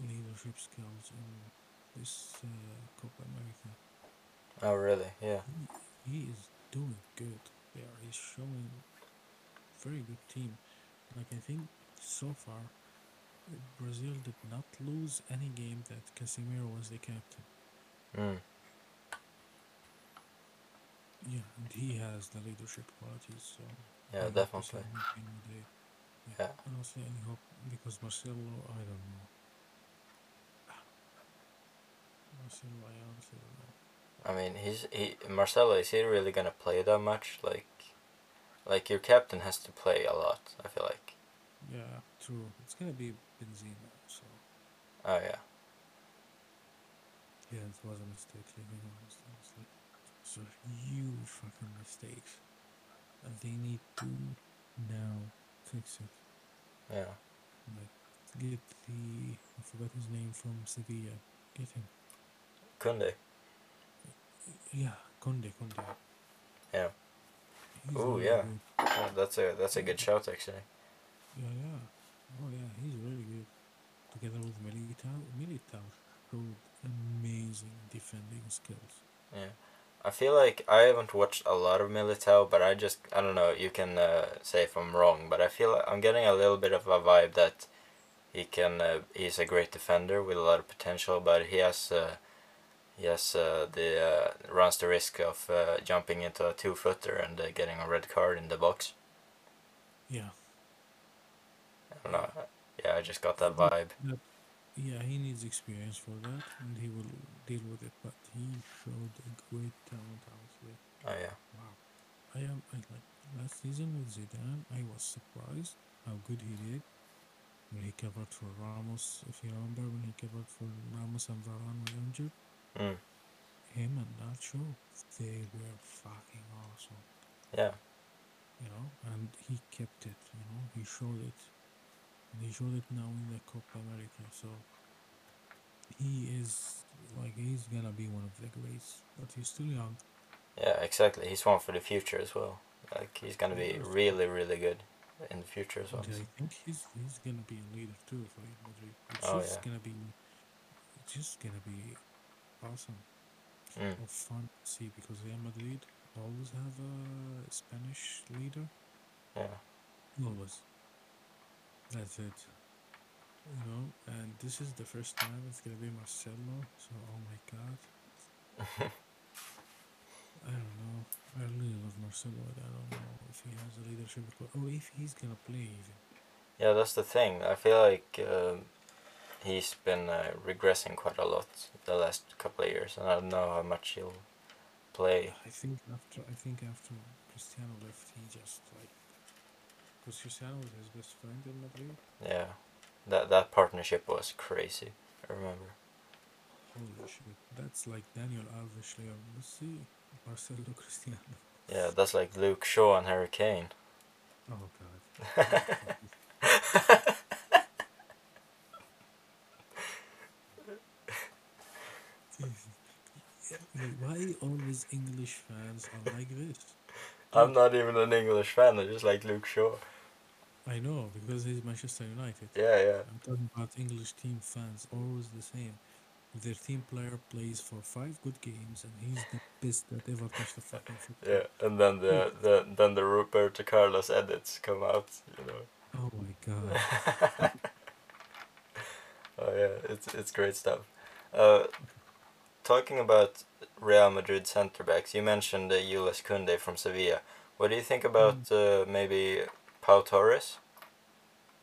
leadership skills in this uh, Copa America. Oh, really? Yeah. He, he is doing good there. He's showing very good team. Like I think so far, Brazil did not lose any game that Casemiro was the captain. Mm. Yeah, and he has the leadership qualities. So Yeah, definitely. Yeah. I don't see any hope because Marcelo, I don't know. Marcelo, I honestly don't know. I mean, he's he Marcelo. Is he really gonna play that much? Like, like your captain has to play a lot. I feel like. Yeah, true. It's gonna be Benzema. So Oh yeah. yeah, it was a mistake leaving him. Honestly, so huge fucking mistakes, and they need to now fix it. Yeah. Like get the I forgot his name from Sevilla. Get him. Koundé. Yeah, Koundé, Koundé. Yeah. Really yeah. Oh, that's a that's a good shout actually. Yeah, yeah. Oh, yeah, he's really good. Together with Militao, Militao showed amazing defending skills. Yeah. I feel like I haven't watched a lot of Militao, but I just I don't know. You can uh, say if I'm wrong, but I feel I'm getting a little bit of a vibe that he can. Uh, he's a great defender with a lot of potential, but he has. Uh, he has uh, the uh, runs the risk of uh, jumping into a two footer and uh, getting a red card in the box. Yeah. I don't know. Yeah, I just got that vibe. That, yeah, he needs experience for that, and he will deal with it. But he showed a great talent, honestly. Oh yeah. Wow. I am I like last season with Zidane. I was surprised how good he did when he covered for Ramos. If you remember, when he covered for Ramos and Varane were injured, Mm. him and Nacho, they were fucking awesome. Yeah. You know, and he kept it. You know, he showed it, he showed it now in the Copa America. So he is like he's gonna be one of the greats, but he's still young. Yeah, exactly. He's one for the future as well. Like he's gonna be really, really good in the future as well. And I think he's he's gonna be a leader too for Madrid. It's Oh, just yeah. gonna be it's just gonna be awesome Mm. or fun to see because Real Madrid always have a Spanish leader. Yeah. Always. That's it. You know, and this is the first time it's gonna be Marcelo, so oh my god. (laughs) I don't know. I really love Marcelo, but I don't know if he has a leadership or if he's gonna play even. Yeah, that's the thing. I feel like um he's been uh, regressing quite a lot the last couple of years, and I don't know how much he'll play. I think after I think after Cristiano left, he just like because Cristiano was his best friend in Madrid. Yeah, that that partnership was crazy. I remember. Holy shit, that's like Daniel Alves, Leo Messi, Marcelo Cristiano. Yeah, that's like Luke Shaw and Harry Kane. Oh god. (laughs) Why always English fans are like this? I'm not even an English fan. I just like Luke Shaw. I know because he's Manchester United. Yeah, yeah. I'm talking about English team fans, always the same. Their team player plays for five good games, and he's the best that ever touched the fucking (laughs) football. Yeah, and then the, the then the Roberto Carlos edits come out, you know. Oh my (laughs) god. Oh yeah, it's it's great stuff. Uh, talking about Real Madrid centre backs, you mentioned uh, Jules Koundé from Sevilla. What do you think about uh, maybe Pau Torres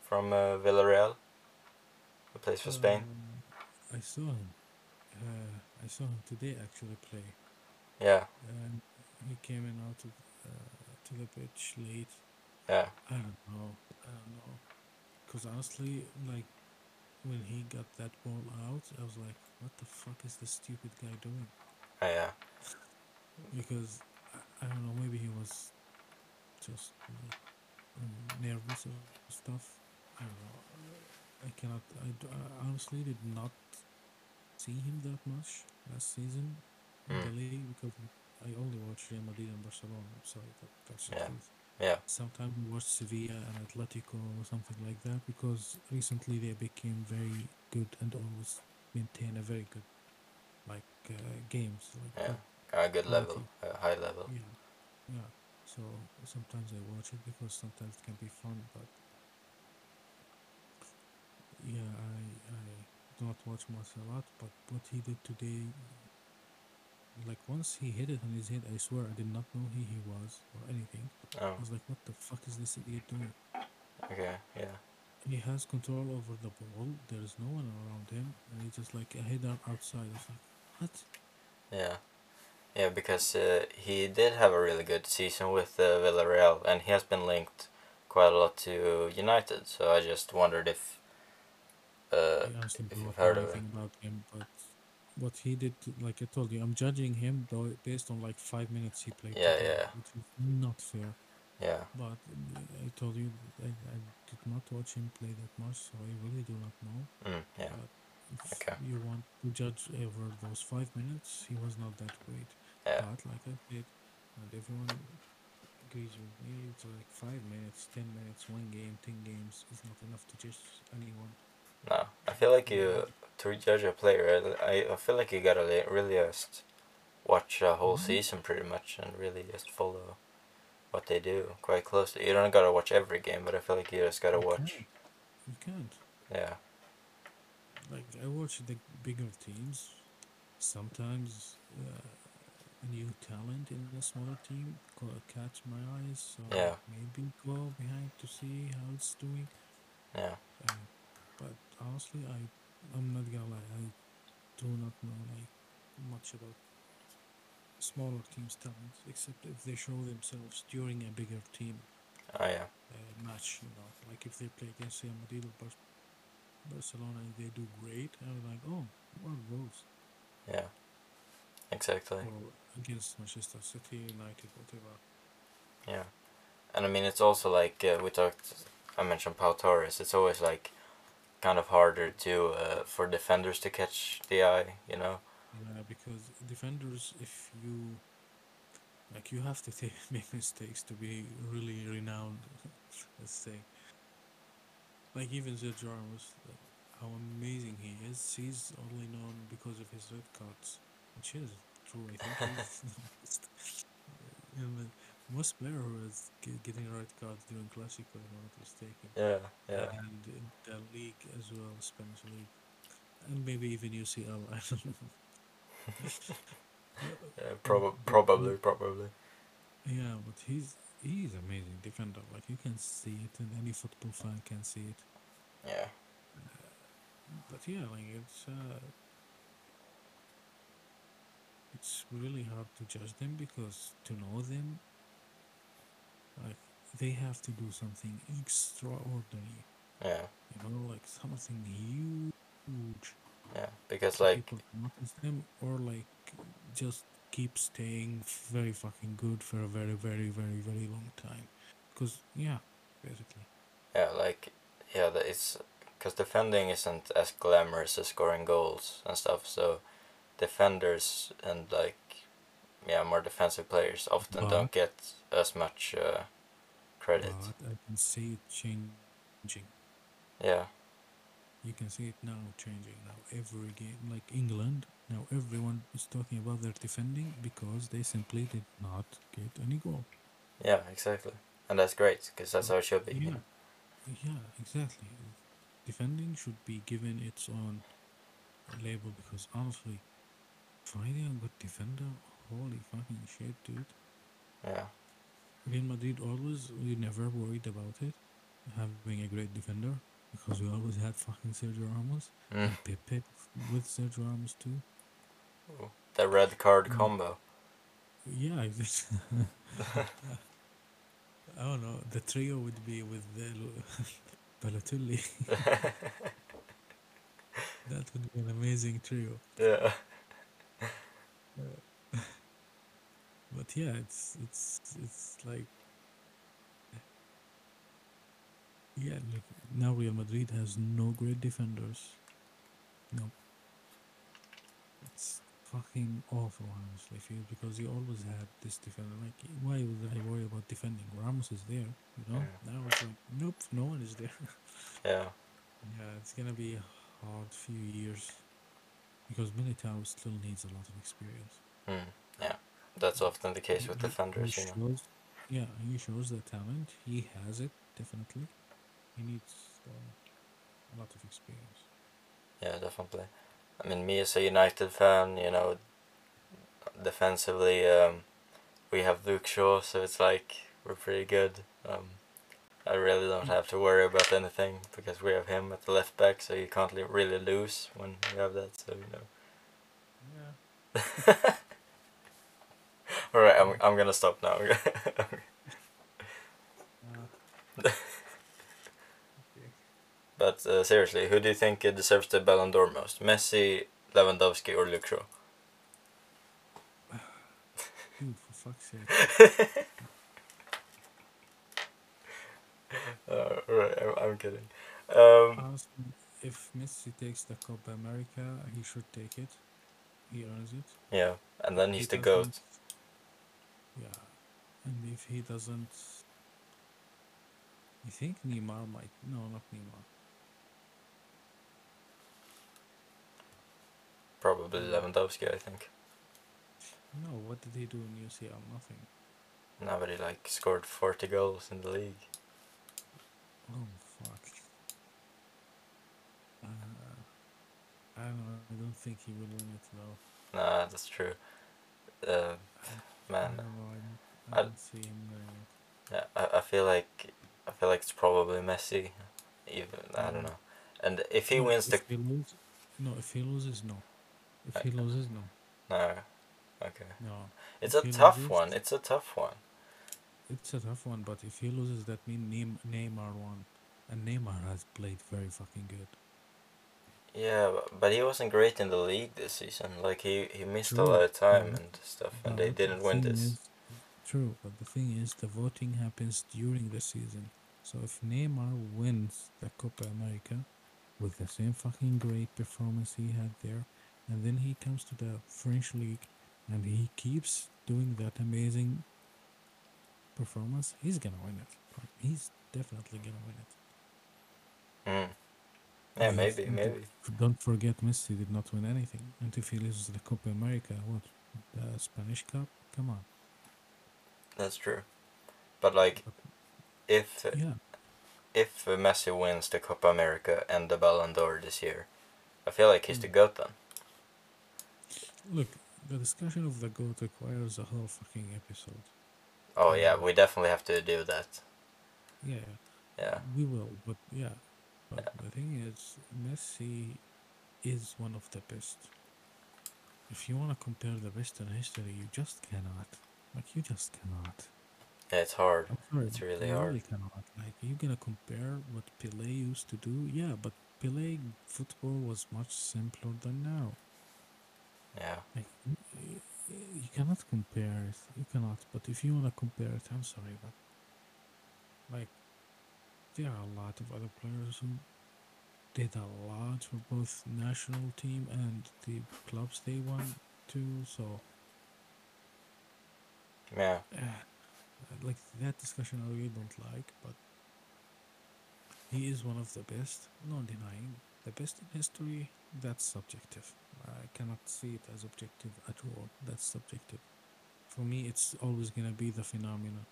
from uh, Villarreal, who plays for Spain? Um, I saw him. Uh, I saw him today actually play, Yeah, and he came in out of, uh, to the pitch late. yeah, I don't know. I don't know. Because honestly, like when he got that ball out, I was like, "What the fuck is this stupid guy doing?" oh, yeah, Because I, I don't know. Maybe he was just like um, nervous or stuff. I don't know. I cannot. I, I honestly did not see him that much last season in the Mm. league because I only watched Real Madrid and Barcelona. I'm sorry, that, that's the Yeah. truth. Yeah. Sometimes we watch Sevilla and Atletico or something like that because recently they became very good and always maintain a very good like uh, games like Yeah. A good level, a high level. Yeah, yeah. So sometimes I watch it because sometimes it can be fun, but yeah, I I do not watch Marcel a lot. But what he did today, like once he hit it on his head, I swear I did not know who he was or anything. Oh. I Oh, was like, what the fuck is this idiot doing? okay, yeah, He has control over the ball. There is no one around him, and he just like a header outside. I was like, what? yeah, yeah. Because uh, he did have a really good season with uh, Villarreal, and he has been linked quite a lot to United. So I just wondered if, uh, if you've heard of anything him. about him, but what he did, like I told you, I'm judging him though based on like five minutes he played Yeah, today, yeah, which is not fair. yeah, But uh, I told you I, I did not watch him play that much, so I really do not know. mm, yeah. But if Okay. you want to judge over those five minutes, he was not that great. Yeah, But like I said, and everyone agrees with me, it's like five minutes, ten minutes, one game, ten games is not enough to judge anyone. no, I feel like you to judge a player. I, I feel like you gotta really just watch a whole Mhm. season pretty much and really just follow what they do quite closely. You don't gotta watch every game, but I feel like you just gotta You watch. can't. You can't. Yeah, Like I watch the bigger teams. Sometimes uh, new talent in a smaller team catch my eyes, so Yeah. maybe go behind to see how it's doing. yeah, Uh, but honestly, I I'm not gonna lie, I do not know like much about smaller teams' talents, except if they show themselves during a bigger team oh yeah, uh, match. You know, like if they play against Real Madrid or Barcelona and they do great, I'm like, oh, what are those? yeah, exactly. Against Manchester City, United, whatever. Yeah, and I mean it's also like uh, we talked. I mentioned Pau Torres. It's always like kind of harder to uh, for defenders to catch the eye. You know. Yeah, because defenders, if you like, you have to (laughs) take, make mistakes to be really renowned. (laughs) let's say, like even Sergio Ramos, how amazing he is. He's only known because of his red cards, which is true. I think the most, you know, the most player who is getting red cards during Clasico, if I'm not mistaken. Yeah, yeah, And in the league as well, Spanish league, and maybe even UCL. (laughs) I don't know. (laughs) yeah prob- probably, probably. Yeah, but he's he's amazing defender. Like you can see it, and any football fan can see it. Yeah, But yeah, like it's uh, it's really hard to judge them because to know them, like they have to do something extraordinary. yeah, You know, like something huge. yeah. Because like people notice them, or like just keep staying very fucking good for a very, very, very, very long time. Because yeah, basically. yeah, like yeah, it's because defending isn't as glamorous as scoring goals and stuff. So defenders and like yeah, more defensive players often But- don't get as much uh, credit. I can see it changing. Yeah, You can see it now changing. Now every game, like England, now everyone is talking about their defending because they simply did not get any goal. yeah, exactly, and that's great because that's how it should be. you Yeah, know? yeah, exactly. Defending should be given its own label because honestly, finding a good defender, holy fucking shit, dude. Yeah, Real Madrid always, we never worried about it, having a great defender because we always had fucking Sergio Ramos mm. and Pepe with Sergio Ramos too. the red card Mm. combo. Yeah, I just, (laughs) I don't know. The trio would be with the (laughs) Balotelli. (laughs) that would be an amazing trio. yeah, (laughs) But yeah, it's it's it's like yeah. Look, now Real Madrid has no great defenders. No. It's fucking awful, honestly, feel because he always had this defender. Like, why would I worry about defending? Ramos is there, you know. Yeah. Now it's like, nope, no one is there. (laughs) Yeah. yeah, it's gonna be a hard few years because Militao still needs a lot of experience. Mm. Yeah. That's often the case with He- he defenders, you know. yeah, he shows the talent. He has it definitely. He needs uh, a lot of experience. Yeah, definitely. I mean, me as a United fan, you know, defensively, um, we have Luke Shaw, so it's like we're pretty good. Um, I really don't have to worry about anything because we have him at the left back, so you can't really lose when you have that. So you know. Yeah. (laughs) All right, I'm I'm gonna stop now. (laughs) Uh, but uh, seriously, who do you think deserves the Ballon d'Or most? Messi, Lewandowski, or Luke Shaw? (sighs) For fuck's sake. (laughs) Uh, right, I'm, I'm kidding. Um, if Messi takes the Copa America, he should take it. He earns it. yeah, and then If he's he the goat. doesn't- Yeah, and if he doesn't, you think Neymar might? No, not Neymar. Probably Lewandowski, I think. No, what did he do in UCL? Nothing. Nobody like scored forty goals in the league. Oh fuck. Uh, I don't know. I don't think he will win it though. Nah, that's true. Uh, I man, don't know. I don't, I- I don't see him winning it. yeah, I, I feel like I feel like it's probably Messi. Even I don't Mm. know. And if he No, wins the if he lose, no. If he loses, no. If he loses, no. no, okay, No. it's If a tough loses- one. It's a tough one. It's a tough one, but if he loses, that means Neym- Neymar won, and Neymar has played very fucking good. Yeah, but, but he wasn't great in the league this season. Like he he missed a lot of time but- and stuff, and they didn't win this. is- true, but the thing is, the voting happens during the season. So if Neymar wins the Copa America with the same fucking great performance he had there, and then he comes to the French league and he keeps doing that amazing performance, he's gonna win it. He's definitely gonna win it. Mm. Yeah, Yes, maybe, and maybe. don't- forget, Messi did not win anything. And if he loses the Copa America, what? The Spanish Cup? Come on. That's true. But like, if Yeah. if Messi wins the Copa America and the Ballon d'Or this year, I feel like he's the Mm. goat then. Look, the discussion of the GOAT requires a whole fucking episode. Oh yeah, we definitely have to do that. Yeah, Yeah, we will, but yeah. But Yeah. the thing is, Messi is one of the best. If you want to compare the best in history, you just cannot. Like, you just cannot. yeah, it's hard. Sorry. It's really hard. really cannot. Like, you gonna compare what Pele used to do? Yeah, but Pele football was much simpler than now. Yeah, Like, you cannot compare it. You cannot. But if you wanna compare it, I'm sorry, but like, there are a lot of other players who did a lot for both national team and the clubs they won to. So, yeah, uh, like that discussion, I really don't like. But he is one of the best. No denying the best in history. That's subjective. I cannot see it as objective at all. That's subjective. For me, it's always gonna be the phenomena.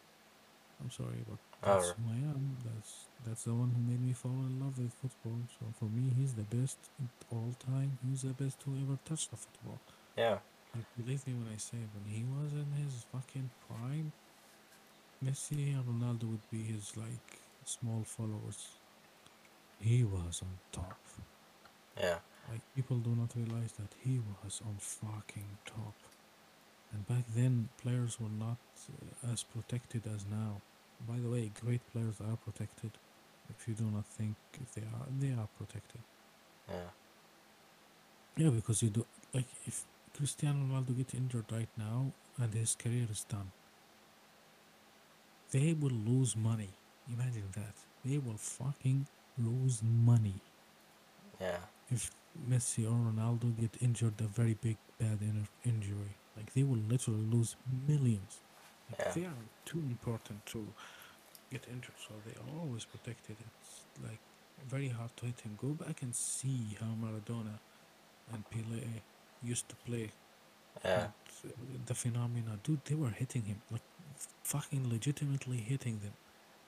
I'm sorry, but that's Alright. who I am. That's that's the one who made me fall in love with football. So for me, he's the best at all time. He's the best who ever touched the football. yeah, Like, believe me when I say when he was in his fucking prime, Messi and Ronaldo would be his like small followers. He was on top. yeah, Like people do not realize that he was on fucking top. And back then, players were not uh, as protected as now. By the way, great players are protected. If you do not think they are, they are protected. yeah, Yeah, because you do like if Cristiano Ronaldo gets injured right now and his career is done, they will lose money. Imagine that. They will fucking lose money. yeah, If Messi or Ronaldo get injured a very big bad in- injury. Like they will literally lose millions. Like Yeah. they are too important to get injured, so they are always protected. It's like very hard to hit him. Go back and see how Maradona and Pele used to play. Yeah. And uh, the phenomena, dude, they were hitting him like fucking legitimately hitting them.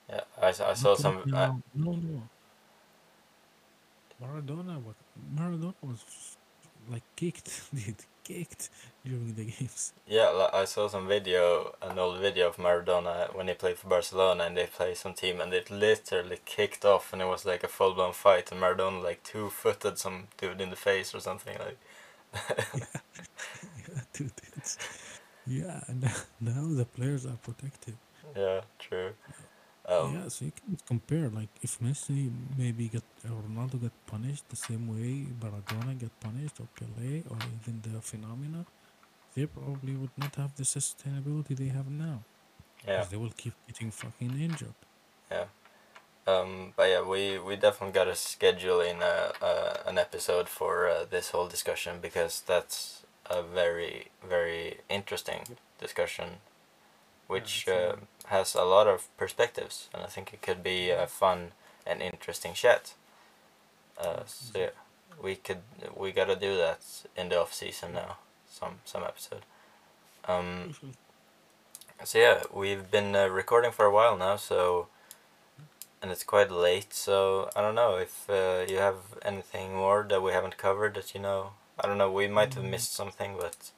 Yeah. I, I saw at some. I, no, no. Maradona was Maradona was like kicked, (laughs) dude, kicked during the games. yeah. li- I saw some video, an old video of Maradona when he played for Barcelona, and they play some team, and it literally kicked off, and it was like a full blown fight, and Maradona like two footed some dude in the face or something like. (laughs) yeah, (laughs) dude, it's, yeah. Now the players are protected. yeah. True. Um, yeah, so you can compare. Like if Messi maybe get or Ronaldo get punished the same way Maradona get punished or Pele or even the phenomena, they probably would not have the sustainability they have now. Yeah. Because they will keep getting fucking injured. Yeah. Um, but yeah, we, we definitely got to schedule in a, a, an episode for uh, this whole discussion because that's a very, very interesting Yep. discussion which uh, has a lot of perspectives and I think it could be a fun and interesting chat. Uh, so yeah, we could we gotta do that in the off season now, some some episode. Um, so yeah, we've been uh, recording for a while now, so and it's quite late. So I don't know if uh, you have anything more that we haven't covered that you know. I don't know. We might have Mm. missed something, but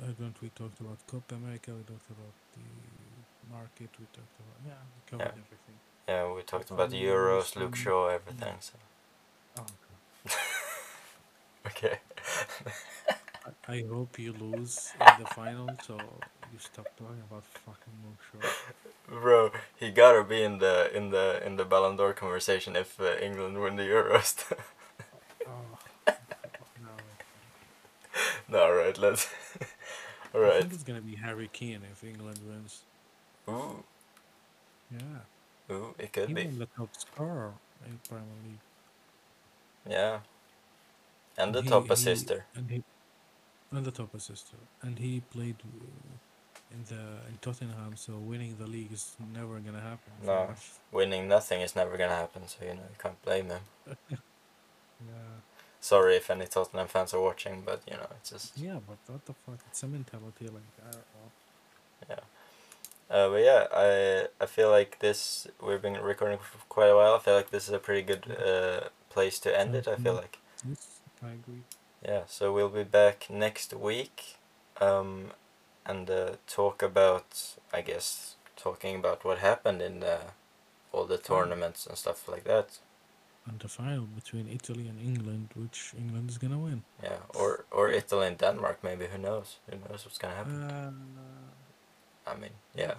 Don't. We talked about Copa America. We talked about the market. We talked about yeah. We covered everything. yeah, we talked about the Euros, Luke Shaw, everything. So Oh, (laughs) okay. I, I hope you lose in the final, so you stop talking about fucking Luke Shaw. Bro, he gotta be in the in the in the Ballon d'Or conversation if uh, England win the Euros. (laughs) Oh, no. (laughs) no, all right, let's. All I think it's gonna be Harry Kane if England wins. Ooh, Yeah, ooh, it could he be. the top scorer in Premier League. Yeah. And the He- top he- assister. and he and the top assister, and he played in the in Tottenham. So winning the league is never gonna happen. No. Winning nothing is never gonna happen, so you know you can't blame him. (laughs) Yeah, Sorry if any Tottenham fans are watching, but you know it's just. yeah, but what the fuck? It's a mentality like know. Uh, but yeah, I I feel like this we've been recording for quite a while. I feel like this is a pretty good uh, place to end it. I feel Mhm. like. Yes, I agree. Yeah, so we'll be back next week, um, and uh, talk about I guess talking about what happened in the, all the tournaments and stuff like that. And the final between Italy and England, which England is gonna win. Yeah, or or Italy and Denmark maybe. Who knows? Who knows what's gonna happen? Uh, I mean, yeah,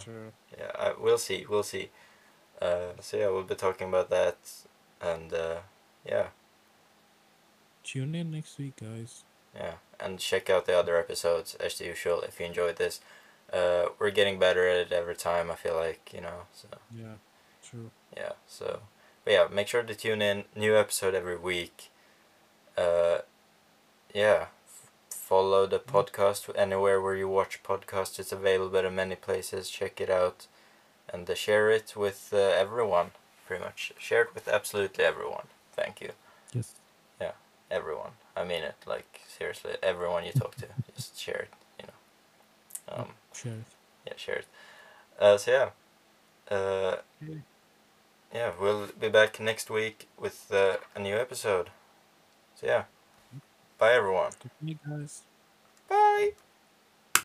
yeah. I, we'll see. We'll see. Uh, so yeah, we'll be talking about that, and uh, yeah, Tune in next week, guys. yeah, and check out the other episodes as usual if you enjoyed this. Uh, we're getting better at it every time. I feel like you know. So Yeah, true. yeah. So, but yeah, make sure to tune in. New episode every week. Uh, yeah. F- follow the podcast anywhere where you watch podcasts. It's available in many places. Check it out, and uh, share it with uh, everyone. Pretty much, share it with absolutely everyone. Thank you, Yes. Yeah, everyone. I mean it. Like seriously, everyone you talk to, just share it. You know. Um. Share it. Yeah. Share it. Uh. So yeah. Uh. Yeah, we'll be back next week with uh, a new episode. So yeah, bye everyone. Night, guys. Bye.